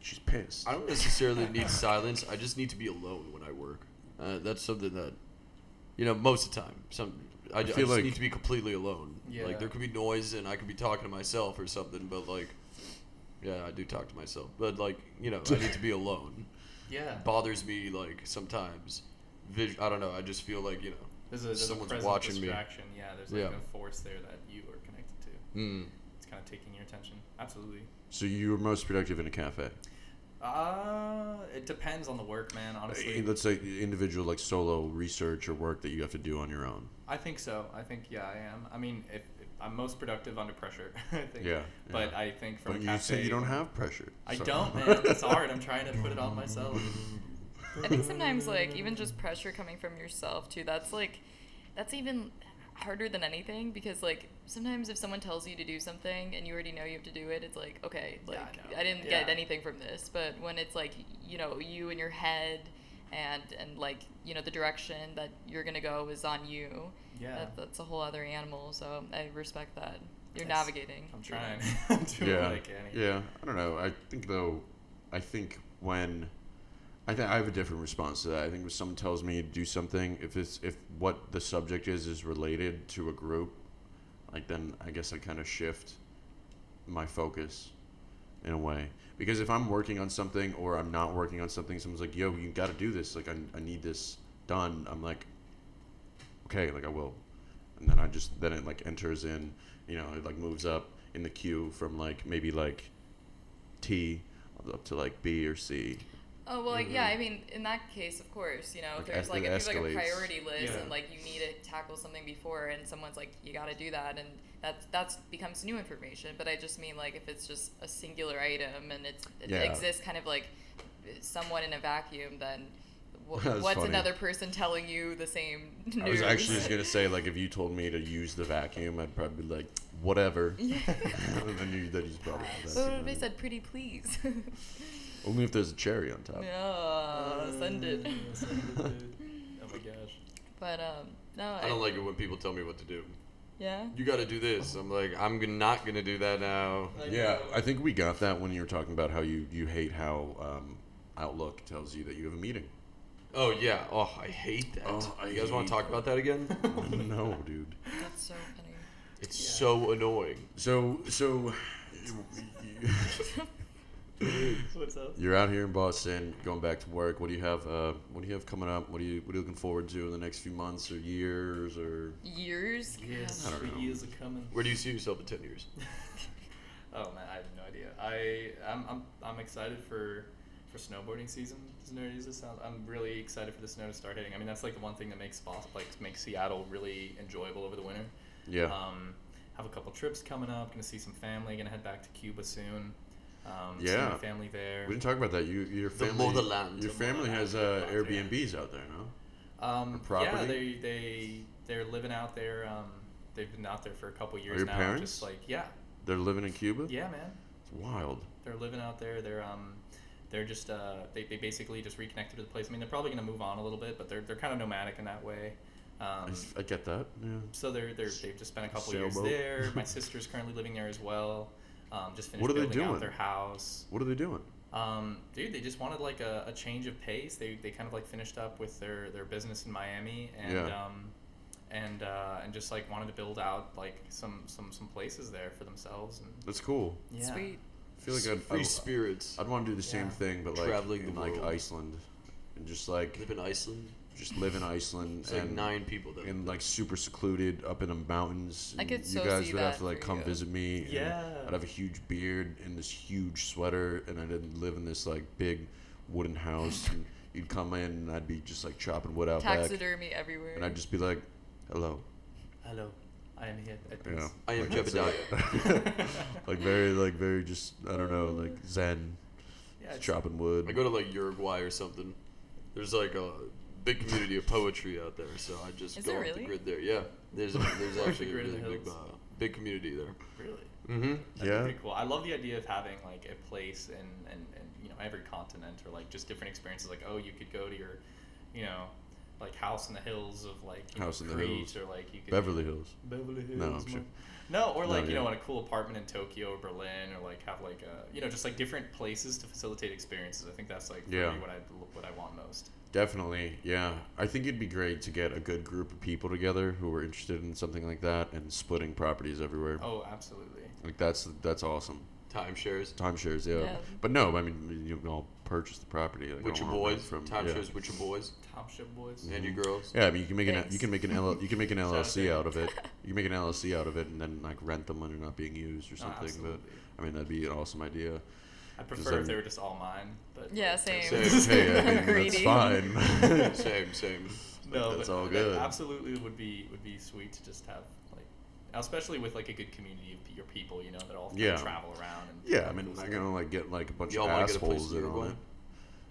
Speaker 1: she's pissed.
Speaker 3: I don't necessarily need silence. I just need to be alone when I work. Uh, that's something that, you know, most of the time, some I, ju- I
Speaker 1: feel
Speaker 3: just
Speaker 1: like-
Speaker 3: need to be completely alone.
Speaker 4: Yeah.
Speaker 3: Like there could be noise and I could be talking to myself or something, but like, yeah, I do talk to myself. But like, you know, I need to be alone.
Speaker 4: Yeah.
Speaker 3: It bothers me like sometimes. Vis- I don't know. I just feel like you know.
Speaker 4: There's a, there's
Speaker 3: Someone's
Speaker 4: a present
Speaker 3: watching me.
Speaker 4: distraction. Yeah. There's like
Speaker 3: Yeah.
Speaker 4: a force there that you are connected to.
Speaker 3: Mm.
Speaker 4: It's kind of taking your attention. Absolutely.
Speaker 1: So you were most productive in a cafe.
Speaker 4: Uh, it depends on the work, man. Honestly,
Speaker 1: Uh, Let's say individual like solo research or work that you have to do on your own.
Speaker 4: I think so. I think yeah, I am. I mean, if, if I'm most productive under pressure, I think.
Speaker 1: Yeah,
Speaker 4: But
Speaker 1: yeah.
Speaker 4: I think from
Speaker 1: But you
Speaker 4: cafe,
Speaker 1: said you don't have pressure.
Speaker 4: I
Speaker 1: so-
Speaker 4: don't, man. It's hard. I'm trying to put it on myself.
Speaker 2: I think sometimes like even just pressure coming from yourself too. That's like that's even harder than anything because like sometimes if someone tells you to do something and you already know you have to do it, it's like okay,
Speaker 4: Yeah,
Speaker 2: like
Speaker 4: I.
Speaker 2: I, didn't get anything from this. But when it's like you know you and your head and and like you know the direction that you're gonna go is on you.
Speaker 4: Yeah.
Speaker 2: that, that's a whole other animal. So I respect that. You're
Speaker 4: Yes.
Speaker 2: navigating.
Speaker 4: I'm trying.
Speaker 2: that.
Speaker 4: I'm doing
Speaker 1: yeah,
Speaker 4: what I can.
Speaker 1: yeah. I don't know. I think though, I think when I think I have a different response to that. I think if someone tells me to do something, if it's if what the subject is is related to a group, like then I guess I kind of shift my focus in a way. Because if I'm working on something or I'm not working on something, someone's like, "Yo, you got to do this. Like, I, I need this done." I'm like, "Okay, like I will," and then I just then it like enters in, you know, it like moves up in the queue from like maybe like T up to like B or C.
Speaker 2: Oh well, like, yeah.
Speaker 1: Mm-hmm.
Speaker 2: I mean, in that case, of course, you know,
Speaker 1: Like,
Speaker 2: if there's
Speaker 1: es-
Speaker 2: like
Speaker 1: it
Speaker 2: if there's like a priority list
Speaker 4: Yeah.
Speaker 2: and like you need to tackle something before, and someone's like, you got to do that, and that's that's becomes new information. But I just mean like if it's just a singular item and it's it
Speaker 1: Yeah.
Speaker 2: exists kind of like somewhat in a vacuum, then wh- what's
Speaker 1: funny.
Speaker 2: another person telling you the same news?
Speaker 1: I was actually just gonna say like if you told me to use the vacuum, I'd probably be like whatever.
Speaker 2: Yeah.
Speaker 1: and then you that you probably have
Speaker 2: But what
Speaker 1: vacuum,
Speaker 2: if they said pretty please?
Speaker 1: only if there's a cherry on top.
Speaker 2: yeah, send it.
Speaker 4: Uh, send it. Oh my gosh.
Speaker 2: But um, no,
Speaker 3: I don't like it when people tell me what to do.
Speaker 2: Yeah.
Speaker 3: You got to do this. I'm like, I'm g- not gonna do that now.
Speaker 1: Yeah, I think we got that when you were talking about how you you hate how um, Outlook tells you that you have a meeting.
Speaker 3: Oh yeah. Oh, I hate that.
Speaker 1: Oh, I
Speaker 3: you guys want to talk about that again?
Speaker 1: no, dude.
Speaker 2: That's so funny.
Speaker 3: It's
Speaker 4: Yeah.
Speaker 3: so annoying.
Speaker 1: So so
Speaker 4: What's up?
Speaker 1: you're out here in Boston, going back to work. What do you have? Uh, what do you have coming up? What are you What are you looking forward to in the next few months or years or?
Speaker 2: Years?
Speaker 4: Yes,
Speaker 1: I don't know.
Speaker 4: years are coming.
Speaker 3: Where do you see yourself in ten years?
Speaker 4: Oh man, I have no idea. I I'm I'm, I'm excited for for snowboarding season. As nerdy as it sounds, I'm really excited for the snow to start hitting. I mean, that's like the one thing that makes Boston, like makes Seattle really enjoyable over the winter.
Speaker 1: Yeah.
Speaker 4: Um, have a couple trips coming up. Gonna see some family. Gonna head back to Cuba soon. Um, see
Speaker 1: Yeah.
Speaker 4: my family there.
Speaker 1: we didn't talk about that. You your
Speaker 3: The
Speaker 1: family.
Speaker 3: motherland.
Speaker 1: Your family has uh. Airbnbs out there, no?
Speaker 4: Um,
Speaker 1: Or property?
Speaker 4: Yeah, they they they're living out there. Um, they've been out there for a couple years Are
Speaker 1: your
Speaker 4: now.
Speaker 1: parents?
Speaker 4: Just like yeah,
Speaker 1: They're living in Cuba.
Speaker 4: yeah, man.
Speaker 1: It's wild.
Speaker 4: They're living out there. They're um, they're just uh, they, they basically just reconnected to the place. I mean, they're probably gonna move on a little bit, but they're they're kind of nomadic in that way.
Speaker 1: I
Speaker 4: Um,
Speaker 1: s- I, get that. Yeah.
Speaker 4: so they're they're they've just spent a couple years there. My sister's currently living there as well. Um, just finished
Speaker 1: What are they doing?
Speaker 4: out their house.
Speaker 1: What are they doing?
Speaker 4: Um, dude, they just wanted like a, a change of pace. They, they kind of like finished up with their, their business in Miami and
Speaker 1: Yeah.
Speaker 4: um, and uh, and just like wanted to build out like some some, some places there for themselves and
Speaker 1: That's cool.
Speaker 4: yeah.
Speaker 2: Sweet.
Speaker 1: I feel like I'd,
Speaker 3: Free
Speaker 1: I'd,
Speaker 3: spirits.
Speaker 1: I'd want to do the same
Speaker 4: Yeah.
Speaker 1: thing, but like
Speaker 3: Traveling
Speaker 1: in like. Iceland, and just like
Speaker 3: Live in Iceland.
Speaker 1: Just live in Iceland
Speaker 3: It's like
Speaker 1: and
Speaker 3: nine people there.
Speaker 1: and like super secluded up in the mountains.
Speaker 2: I
Speaker 1: and
Speaker 2: could
Speaker 1: you guys
Speaker 2: see
Speaker 1: would have
Speaker 2: that
Speaker 1: to like
Speaker 2: for
Speaker 1: come
Speaker 2: you.
Speaker 1: visit me. and
Speaker 4: Yeah.
Speaker 1: I'd have a huge beard and this huge sweater, and I didn't live in this like big wooden house. and you'd come in, and I'd be just like chopping wood out back,
Speaker 2: Taxidermy everywhere.
Speaker 1: and I'd just be like, "Hello."
Speaker 4: Hello, I am here at
Speaker 1: Yeah.
Speaker 4: peace.
Speaker 3: I am
Speaker 1: Like,
Speaker 3: Jebediah.
Speaker 1: like very, like very, just I don't know, like Zen,
Speaker 4: Yeah, it's-
Speaker 1: chopping wood.
Speaker 3: I go to like Uruguay or something. There's like a big community of poetry out there, so I just
Speaker 2: Is
Speaker 3: go
Speaker 2: there
Speaker 3: off the
Speaker 2: really?
Speaker 3: grid there. Yeah, there's a, there's
Speaker 4: Off the
Speaker 3: actually a
Speaker 4: grid in
Speaker 3: really
Speaker 4: the
Speaker 3: big
Speaker 4: hills.
Speaker 3: uh, big community there.
Speaker 4: Really.
Speaker 3: Mm-hmm.
Speaker 4: That'd be
Speaker 1: Yeah.
Speaker 4: pretty cool. I love the idea of having like a place in and, and you know every continent or like just different experiences. Like oh, you could go to your, you know, like house in the hills of like you
Speaker 1: House
Speaker 4: know,
Speaker 1: in the
Speaker 4: Crete
Speaker 1: hills.
Speaker 4: or like you could
Speaker 1: Beverly Hills.
Speaker 4: Beverly Hills.
Speaker 1: No, I'm
Speaker 4: man.
Speaker 1: Sure.
Speaker 4: No, or
Speaker 1: No,
Speaker 4: like you
Speaker 1: yeah.
Speaker 4: know, in a cool apartment in Tokyo or Berlin, or like have like a you know just like different places to facilitate experiences. I think that's like for
Speaker 1: Yeah.
Speaker 4: me what I what I want most.
Speaker 1: Definitely, yeah. I think it'd be great to get a good group of people together who are interested in something like that and splitting properties everywhere.
Speaker 4: Oh, absolutely.
Speaker 1: Like that's that's awesome.
Speaker 3: Timeshares.
Speaker 1: Timeshares, yeah.
Speaker 2: Yeah.
Speaker 1: But no, I mean you can all purchase the property. Like,
Speaker 3: With your boys.
Speaker 1: from
Speaker 3: Timeshares
Speaker 1: yeah.
Speaker 3: with your boys
Speaker 4: Township boys.
Speaker 3: and your girls.
Speaker 1: Yeah, I mean you can make an you can make an L, you can make an LLC out of it. You can make an LLC out of it and then like rent them when they're not being used or
Speaker 4: Oh,
Speaker 1: something. but. I mean that'd be an awesome idea.
Speaker 4: I
Speaker 1: Just
Speaker 4: prefer if they were just all mine, but
Speaker 2: Yeah, same.
Speaker 3: Same.
Speaker 1: hey, I mean, that's fine.
Speaker 3: same, same.
Speaker 4: No,
Speaker 1: That's
Speaker 4: but
Speaker 1: all
Speaker 4: that
Speaker 1: good.
Speaker 4: Absolutely would be would be sweet to just have like, especially with like a good community of your people, you know, that all
Speaker 1: Yeah.
Speaker 4: travel around. And
Speaker 1: yeah, I mean
Speaker 4: cool
Speaker 1: I'm
Speaker 4: stuff.
Speaker 1: gonna like get like a bunch
Speaker 3: Y'all
Speaker 1: of
Speaker 3: wanna get a place
Speaker 1: assholes
Speaker 3: in
Speaker 1: in on it.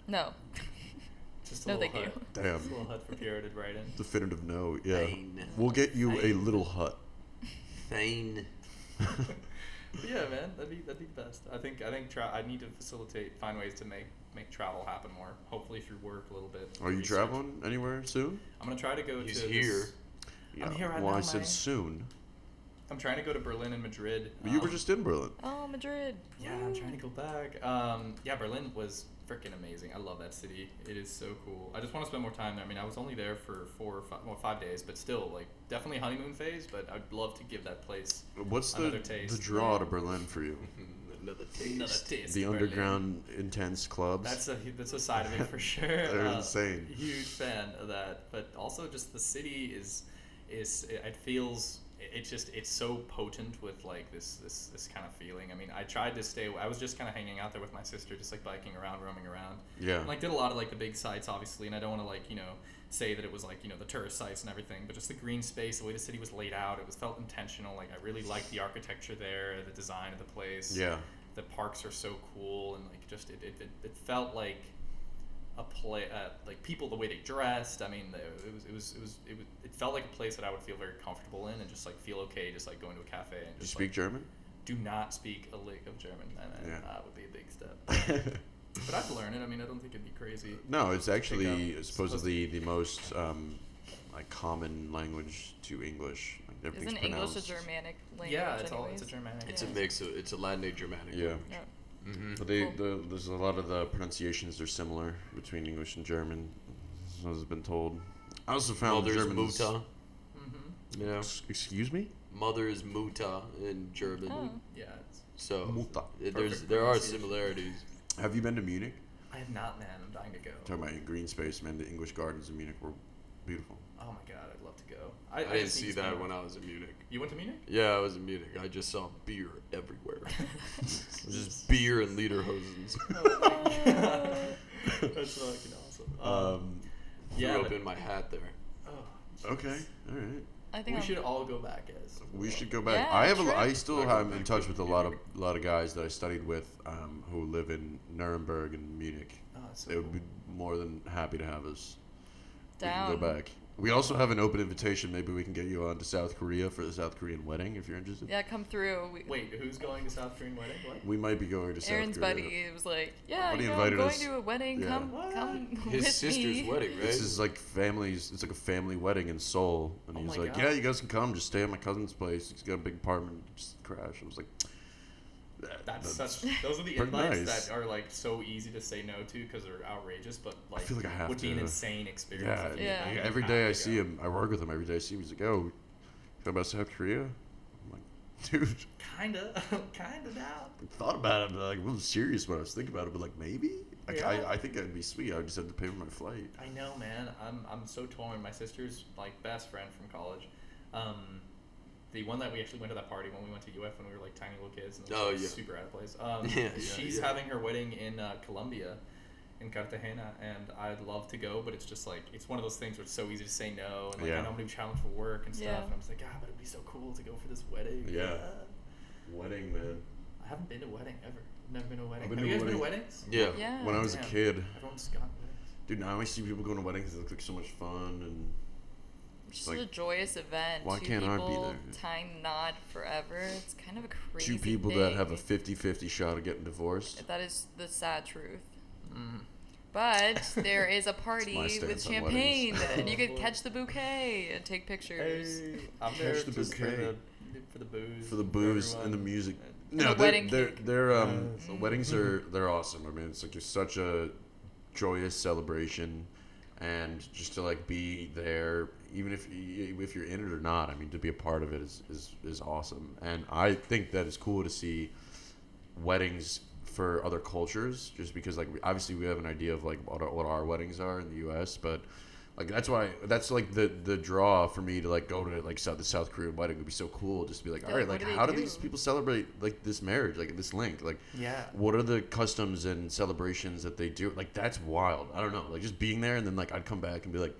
Speaker 2: No.
Speaker 4: Just a
Speaker 2: No,
Speaker 4: little
Speaker 2: thank you.
Speaker 4: hut.
Speaker 1: Damn.
Speaker 4: Just a little hut for Pierre to write in.
Speaker 1: Definitive no. Yeah.
Speaker 3: Fine.
Speaker 1: We'll get you a little hut.
Speaker 3: Fine.
Speaker 4: Yeah, man, that'd be that'd be the best. I think I think tra- I need to facilitate, find ways to make make travel happen more. Hopefully through work a little bit.
Speaker 1: Are you
Speaker 4: research.
Speaker 1: traveling anywhere soon?
Speaker 4: I'm gonna try to go
Speaker 3: He's
Speaker 4: to.
Speaker 3: here.
Speaker 4: This, I'm here right
Speaker 1: well,
Speaker 4: now,
Speaker 1: I said
Speaker 4: man.
Speaker 1: soon.
Speaker 4: I'm trying to go to Berlin and Madrid.
Speaker 1: But you were
Speaker 4: um,
Speaker 1: just in Berlin.
Speaker 2: Oh, Madrid.
Speaker 4: Yeah, I'm trying to go back. Um, yeah, Berlin was freaking amazing. I love that city. It is so cool. I just want to spend more time there. I mean, I was only there for four or five, well, five days, but still, like, definitely honeymoon phase. But I'd love to give that place
Speaker 1: What's the
Speaker 4: Another taste.
Speaker 1: the draw to Berlin for you?
Speaker 3: Another taste.
Speaker 4: another taste.
Speaker 1: The
Speaker 4: of Berlin.
Speaker 1: underground intense clubs.
Speaker 4: That's a that's a side of it for sure.
Speaker 1: They're
Speaker 4: Uh,
Speaker 1: insane.
Speaker 4: Huge fan of that, but also just the city is is it feels it's just it's so potent with like this this this kind of feeling. I mean, I tried to stay. I was just kind of hanging out there with my sister, just like biking around, roaming around.
Speaker 1: yeah.
Speaker 4: And, like did a lot of like the big sites, obviously, and I don't want to like you know say that it was like you know the tourist sites and everything, but just the green space, the way the city was laid out, it was felt intentional. Like I really liked the architecture there, the design of the place
Speaker 1: yeah.
Speaker 4: the parks are so cool and like just it, it, it, it felt like a play uh, like people the way they dressed i mean it was it was it was it was it felt like a place that i would feel very comfortable in and just like feel okay just like going to a cafe and
Speaker 1: Do you speak
Speaker 4: like,
Speaker 1: German?
Speaker 4: do not speak a lick of german and, and
Speaker 1: Yeah.
Speaker 4: that would be a big step but i'd learn it i mean i don't think it'd be crazy
Speaker 1: no, it's actually
Speaker 4: up.
Speaker 1: supposedly the most um, like common language to English. Like everything's
Speaker 2: Isn't English a Germanic language?
Speaker 4: yeah it's all it's a germanic
Speaker 3: It's
Speaker 2: Yeah.
Speaker 3: a mix of it's a Latin Germanic.
Speaker 1: Yeah.
Speaker 2: Yeah.
Speaker 3: Mm-hmm.
Speaker 1: But they,
Speaker 2: Cool.
Speaker 1: the, there's a lot of the pronunciations are similar between English and German. as has been told. I also found
Speaker 3: Mother's
Speaker 1: Germans.
Speaker 3: Mutter.
Speaker 4: Mm-hmm.
Speaker 3: You know,
Speaker 1: Ex- Excuse me.
Speaker 3: mother is Mutter in German.
Speaker 2: Oh.
Speaker 4: Yeah. It's,
Speaker 3: So
Speaker 1: Mutter.
Speaker 3: it- there's there are similarities.
Speaker 1: Have you been to Munich?
Speaker 4: I have not, man. I'm dying to go.
Speaker 1: Talking about green space, man. The English gardens in Munich were beautiful.
Speaker 4: Oh my god, I'd love to go.
Speaker 3: I, didn't see that when I was in Munich.
Speaker 4: You went to Munich?
Speaker 3: Yeah, I was in Munich. I just saw beer everywhere. just beer and lederhosens.
Speaker 4: oh. That's fucking awesome. Um,
Speaker 1: Um,
Speaker 4: yeah.
Speaker 3: Threw up in my hat there.
Speaker 4: oh,
Speaker 1: okay, all right.
Speaker 2: I think
Speaker 4: we
Speaker 2: I'm-
Speaker 4: should all go back as.
Speaker 1: We should go back.
Speaker 2: Yeah,
Speaker 1: I have. A,
Speaker 2: true.
Speaker 1: I still
Speaker 3: I'll go
Speaker 1: am in touch with a lot of a lot of guys that I studied with um, who live in Nuremberg and Munich.
Speaker 4: Oh, so
Speaker 1: They would
Speaker 4: cool.
Speaker 1: be more than happy to have us. We
Speaker 2: Down.
Speaker 1: can go back. We also have an open invitation. Maybe we can get you on to South Korea for the South Korean wedding if you're interested.
Speaker 2: Yeah, come through. We,
Speaker 4: Wait, who's going to South Korean wedding? What?
Speaker 1: We might be going to South
Speaker 2: Aaron's
Speaker 1: Korea.
Speaker 2: buddy was like, "Yeah,
Speaker 1: buddy
Speaker 2: you know, I'm
Speaker 1: invited
Speaker 2: going
Speaker 1: us.
Speaker 2: to a wedding.
Speaker 1: Yeah.
Speaker 2: Come,
Speaker 4: What?
Speaker 2: come
Speaker 3: His
Speaker 2: with
Speaker 3: sister's
Speaker 2: me."
Speaker 3: wedding, right?
Speaker 1: This is like families. It's like a family wedding in Seoul, and
Speaker 4: Oh
Speaker 1: he's
Speaker 4: my
Speaker 1: like,
Speaker 4: God.
Speaker 1: "Yeah, you guys can come. Just stay at my cousin's place. He's got a big apartment. Just crash." I was like, that-
Speaker 4: That's such. Those are the invites
Speaker 1: nice.
Speaker 4: that are like so easy to say no to because they're outrageous, but like, I
Speaker 1: feel like I have
Speaker 4: would be an insane experience.
Speaker 1: Yeah,
Speaker 4: if you-
Speaker 2: Yeah.
Speaker 1: I-
Speaker 4: you
Speaker 1: every
Speaker 4: have
Speaker 1: day
Speaker 4: to
Speaker 1: I see
Speaker 4: go.
Speaker 1: him. I work with him every day. I see him. He's like, "Oh, talk about South Korea." I'm like, "Dude,
Speaker 4: Kinda, kinda down.
Speaker 1: I thought about it. But like, I wasn't serious when I was thinking about it. But like, maybe. Like,
Speaker 4: Yeah.
Speaker 1: I, I think that'd be sweet. I would just have to pay for my flight.
Speaker 4: I know, man. I'm I'm so torn. My sister's like best friend from college. Um, the one that we actually went to that party when we went to UF when we were like tiny little kids and it was,
Speaker 3: Oh,
Speaker 4: like,
Speaker 3: yeah.
Speaker 4: super out of place. Um,
Speaker 3: Yeah, yeah,
Speaker 4: she's
Speaker 3: yeah.
Speaker 4: having her wedding in uh, Colombia, in Cartagena, and I'd love to go, but it's just like it's one of those things where it's so easy to say no, and like
Speaker 1: Yeah.
Speaker 4: I know I'm gonna be challenged for work and stuff,
Speaker 2: Yeah.
Speaker 4: and I'm just like, ah, but it'd be so cool to go for this wedding.
Speaker 1: Yeah.
Speaker 4: Ah.
Speaker 1: Wedding, man.
Speaker 4: I haven't been to a wedding ever. I've never been to a wedding.
Speaker 1: I've been
Speaker 4: you
Speaker 1: a
Speaker 4: guys been to weddings?
Speaker 3: Yeah.
Speaker 2: Yeah.
Speaker 1: When I was a kid,
Speaker 4: Everyone's got weddings.
Speaker 1: dude. Now I see people going to weddings. It looks like so much fun and.
Speaker 2: It's
Speaker 1: It's
Speaker 2: just a joyous event.
Speaker 1: why
Speaker 2: Two
Speaker 1: can't I be
Speaker 2: people
Speaker 1: there?
Speaker 2: tying knot forever. It's kind of a crazy.
Speaker 1: two people that have a 50-50 shot of getting divorced.
Speaker 2: That is the sad truth.
Speaker 4: Mm.
Speaker 2: But there is a party with champagne, and you
Speaker 4: Oh,
Speaker 2: could catch the bouquet and take pictures.
Speaker 4: I'm
Speaker 1: Catch
Speaker 4: there
Speaker 1: the
Speaker 4: just for
Speaker 1: bouquet.
Speaker 4: the for the booze.
Speaker 1: for the booze and the music.
Speaker 2: And
Speaker 1: No,
Speaker 2: the
Speaker 1: they're,
Speaker 2: wedding
Speaker 1: they're, they're um
Speaker 4: Yes.
Speaker 1: the weddings are they're awesome. I mean, it's like just such a joyous celebration, and just to like be there, even if if you're in it or not. I mean, to be a part of it is is is awesome, and I think that it's cool to see weddings for other cultures, just because like obviously we have an idea of like what our, what our weddings are in the U.S., but like that's why that's like the the draw for me to like go to like South the South Korean wedding would be so cool just to be like all right like
Speaker 2: do
Speaker 1: how do
Speaker 2: do?
Speaker 1: these people celebrate like this marriage like this link like
Speaker 4: Yeah.
Speaker 1: what are the customs and celebrations that they do like that's wild I don't know like just being there and then like I'd come back and be like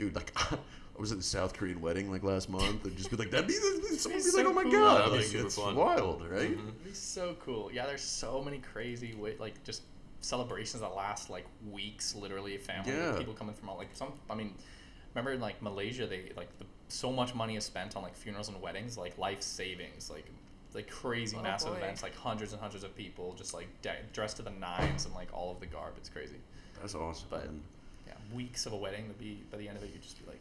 Speaker 1: dude like I was at the South Korean wedding like last month and just be like that'd be someone be
Speaker 4: so
Speaker 1: like oh my
Speaker 4: cool.
Speaker 1: god
Speaker 3: That'd be
Speaker 1: like
Speaker 3: super
Speaker 1: it's
Speaker 3: fun.
Speaker 1: wild right
Speaker 3: Mhm.
Speaker 4: It'd be so cool. Yeah, there's so many crazy way, like just celebrations that last like weeks, literally. Family,
Speaker 1: Yeah.
Speaker 4: people coming from all like some. I mean, remember in like Malaysia, they like the, so much money is spent on like funerals and weddings, like life savings, like like crazy
Speaker 2: Oh,
Speaker 4: massive
Speaker 2: boy.
Speaker 4: events, like hundreds and hundreds of people just like de- dressed to the nines and like all of the garb. It's crazy.
Speaker 1: that's awesome
Speaker 4: But-
Speaker 1: man.
Speaker 4: Yeah, weeks of a wedding to be by the end of it, you'd just be like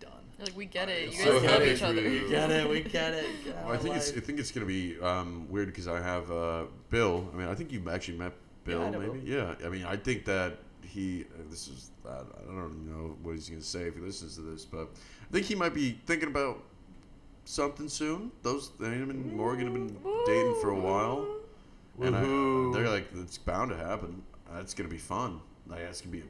Speaker 4: done.
Speaker 2: You're like we get it. You
Speaker 1: So
Speaker 2: love each other.
Speaker 1: you.
Speaker 4: We get it. We get it. Get
Speaker 1: Well, I
Speaker 4: of
Speaker 1: think it's I think it's gonna be um, weird because I have uh, Bill. I mean, I think you actually met Bill,
Speaker 4: Yeah, I know
Speaker 1: maybe. Yeah. I mean, I think that he. Uh, this is. I, I don't know what he's gonna say if he listens to this, but I think he might be thinking about something soon. Those him and Morgan have been dating for a while, and I, they're like, it's bound to happen. That's gonna be fun. Like, that's gonna be a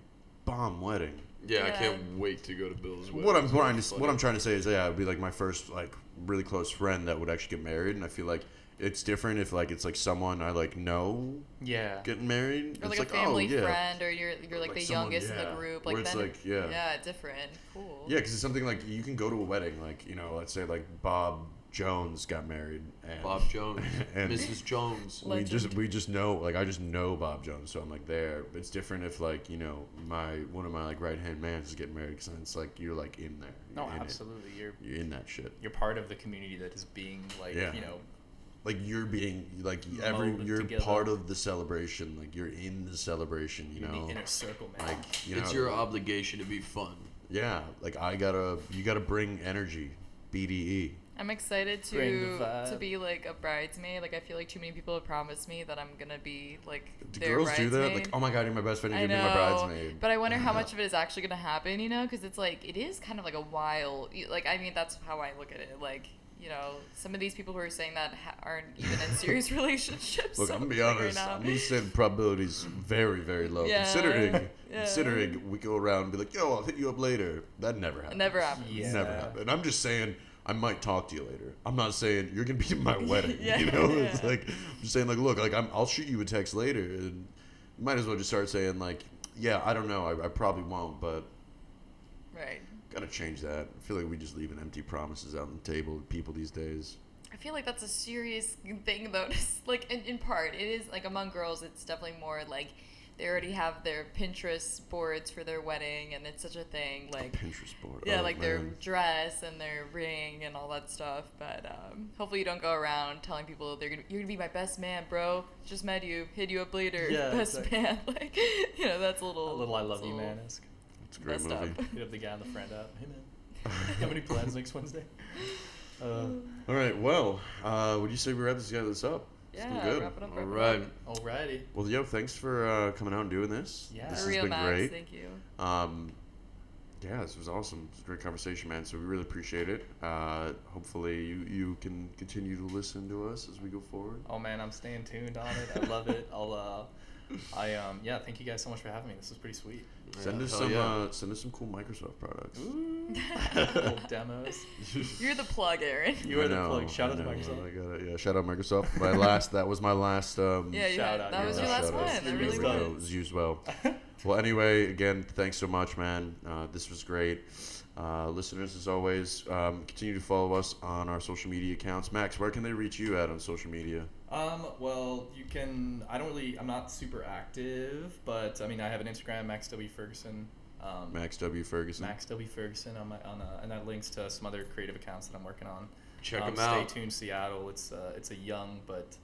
Speaker 1: bomb wedding.
Speaker 3: Yeah, I can't wait to go to Bill's wedding.
Speaker 1: What I'm
Speaker 3: It's
Speaker 1: trying
Speaker 3: gonna
Speaker 1: to what I'm trying to say is yeah, it'd be like my first like really close friend that would actually get married, and I feel like it's different if like it's like someone I like know
Speaker 4: yeah.
Speaker 1: getting married.
Speaker 2: Or
Speaker 1: it's
Speaker 2: like, a oh, family
Speaker 1: oh, yeah.
Speaker 2: friend, or you're you're like,
Speaker 1: Like
Speaker 2: the
Speaker 1: someone-
Speaker 2: youngest in the group.
Speaker 1: where
Speaker 2: Like
Speaker 1: it's
Speaker 2: then,
Speaker 1: like, yeah.
Speaker 2: yeah, different, cool.
Speaker 1: Yeah, because it's something like you can go to a wedding, like you know, let's say like Bob Jones got married, and
Speaker 3: Bob Jones,
Speaker 1: and
Speaker 3: Mrs. Jones.
Speaker 1: we just we just know like I just know Bob Jones, so I'm like there. But it's different if like you know my one of my like right hand man is getting married, because it's like you're like in there.
Speaker 4: No,
Speaker 1: You're in it.
Speaker 4: absolutely. You're
Speaker 1: You're in that shit.
Speaker 4: you're part of the community that is being like
Speaker 1: Yeah.
Speaker 4: you know
Speaker 1: like you're being like every you're
Speaker 4: together.
Speaker 1: part of the celebration like you're in the celebration you
Speaker 4: you're
Speaker 1: know
Speaker 4: the inner circle man.
Speaker 1: like you
Speaker 3: it's
Speaker 1: know,
Speaker 3: your obligation to be fun.
Speaker 1: yeah like i gotta you gotta bring energy bde
Speaker 2: I'm excited to to be like a bridesmaid. Like I feel like too many people have promised me that I'm gonna be like
Speaker 1: Do
Speaker 2: their
Speaker 1: girls do that? Like, oh my god, you're my best friend.
Speaker 2: I
Speaker 1: You're
Speaker 2: know,
Speaker 1: gonna be my bridesmaid.
Speaker 2: but I wonder how uh-huh. much of it is actually gonna happen. You know, because it's like it is kind of like a wild. Like I mean, that's how I look at it. Like you know, some of these people who are saying that ha- aren't even in serious relationships.
Speaker 1: Look,
Speaker 2: so
Speaker 1: I'm gonna be honest.
Speaker 2: Right now.
Speaker 1: I'm gonna say the probability's very, very low.
Speaker 2: Yeah.
Speaker 1: Considering,
Speaker 2: Yeah.
Speaker 1: considering we go around and be like, "Yo, I'll hit you up later." That never happens.
Speaker 2: never happens.
Speaker 4: Yeah.
Speaker 1: Never happened. I'm just saying. I might talk to you later. I'm not saying you're gonna be at my wedding.
Speaker 2: Yeah,
Speaker 1: you know, it's like I'm just saying, like, look, like I'm, I'll shoot you a text later, and you might as well just start saying, like, yeah, I don't know, I, I probably won't, but
Speaker 2: Right.
Speaker 1: gotta change that. I feel like we just leaving empty promises out on the table people these days.
Speaker 2: I feel like that's a serious thing, though. like in, in part, it is like among girls, it's definitely more like they already have their Pinterest boards for their wedding, and it's such a thing. Like
Speaker 1: Pinterest board.
Speaker 2: yeah,
Speaker 1: oh,
Speaker 2: like their dress and their ring and all that stuff. But um, hopefully, you don't go around telling people they're gonna you're gonna be my best man, bro. Just met you, hit you up later,
Speaker 4: Yeah,
Speaker 2: best
Speaker 4: exactly.
Speaker 2: man. Like you know, that's a little
Speaker 4: A little I love you
Speaker 2: little
Speaker 4: man esque.
Speaker 1: It's a great
Speaker 2: messed
Speaker 1: movie.
Speaker 2: up.
Speaker 4: Hit up the guy on the friend app. Hey man, how many plans next Wednesday? Uh,
Speaker 1: All right. Well, uh, would you say we wrap this guy this up? It's
Speaker 2: Yeah,
Speaker 1: good.
Speaker 2: wrap it up.
Speaker 3: All
Speaker 2: wrap it up.
Speaker 3: right.
Speaker 4: alrighty.
Speaker 1: Well, yo, thanks for uh, coming out and doing this.
Speaker 4: Yeah.
Speaker 1: this
Speaker 2: For
Speaker 1: has
Speaker 2: real,
Speaker 1: been
Speaker 2: Max.
Speaker 1: great.
Speaker 2: Thank you.
Speaker 1: Um, yeah, this was awesome. It was a great conversation, man. So we really appreciate it. Uh, hopefully, you you can continue to listen to us as we go forward.
Speaker 4: Oh man, I'm staying tuned on it. I love it. I'll uh, I um yeah, thank you guys so much for having me. This was pretty sweet.
Speaker 1: Send
Speaker 3: Yeah,
Speaker 1: us some
Speaker 3: yeah.
Speaker 1: uh, send us some cool Microsoft products.
Speaker 4: Demos.
Speaker 2: You're the plug, Aaron.
Speaker 4: You are
Speaker 1: I
Speaker 4: the plug. Shout
Speaker 1: I
Speaker 4: out to Microsoft.
Speaker 1: I got it. Yeah, shout out Microsoft. My last that was my last. Um,
Speaker 2: Yeah,
Speaker 4: Shout out,
Speaker 2: that was your last one.
Speaker 1: out.
Speaker 2: That
Speaker 4: Used
Speaker 2: really
Speaker 4: well.
Speaker 2: Was.
Speaker 1: was used well. Well, anyway, again, thanks so much, man. Uh, this was great. Uh, listeners, as always, um, continue to follow us on our social media accounts. Max, where can they reach you at on social media?
Speaker 4: Um, well, you can. I don't really. I'm not super active, but I mean, I have an Instagram, Max W Ferguson. Um,
Speaker 1: Max W. Ferguson.
Speaker 4: Max W Ferguson on my on uh, and that links to some other creative accounts that I'm working on.
Speaker 3: Check
Speaker 4: um,
Speaker 3: 'em
Speaker 4: Stay
Speaker 3: out.
Speaker 4: tuned, Seattle. It's uh, it's a young but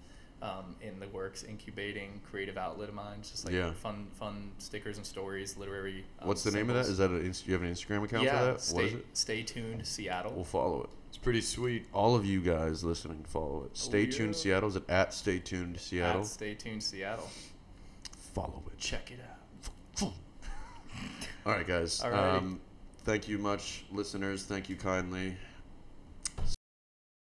Speaker 4: um, in the works incubating creative outlet of mine. It's just like
Speaker 1: Yeah.
Speaker 4: fun fun stickers and stories, literary. Um,
Speaker 1: What's the name of that? Is that an you have an Instagram account
Speaker 4: yeah,
Speaker 1: for that?
Speaker 4: Stay,
Speaker 1: what is it?
Speaker 4: Stay tuned, Seattle.
Speaker 1: We'll follow it.
Speaker 3: It's pretty sweet.
Speaker 1: All of you guys listening, follow it. Stay
Speaker 4: yeah.
Speaker 1: tuned, Seattle. Is it at Stay Tuned Seattle?
Speaker 4: At Stay tuned, Seattle.
Speaker 1: follow it.
Speaker 4: Check it out.
Speaker 1: All right, guys.
Speaker 4: Alrighty.
Speaker 1: Um, thank you much, listeners. Thank you kindly.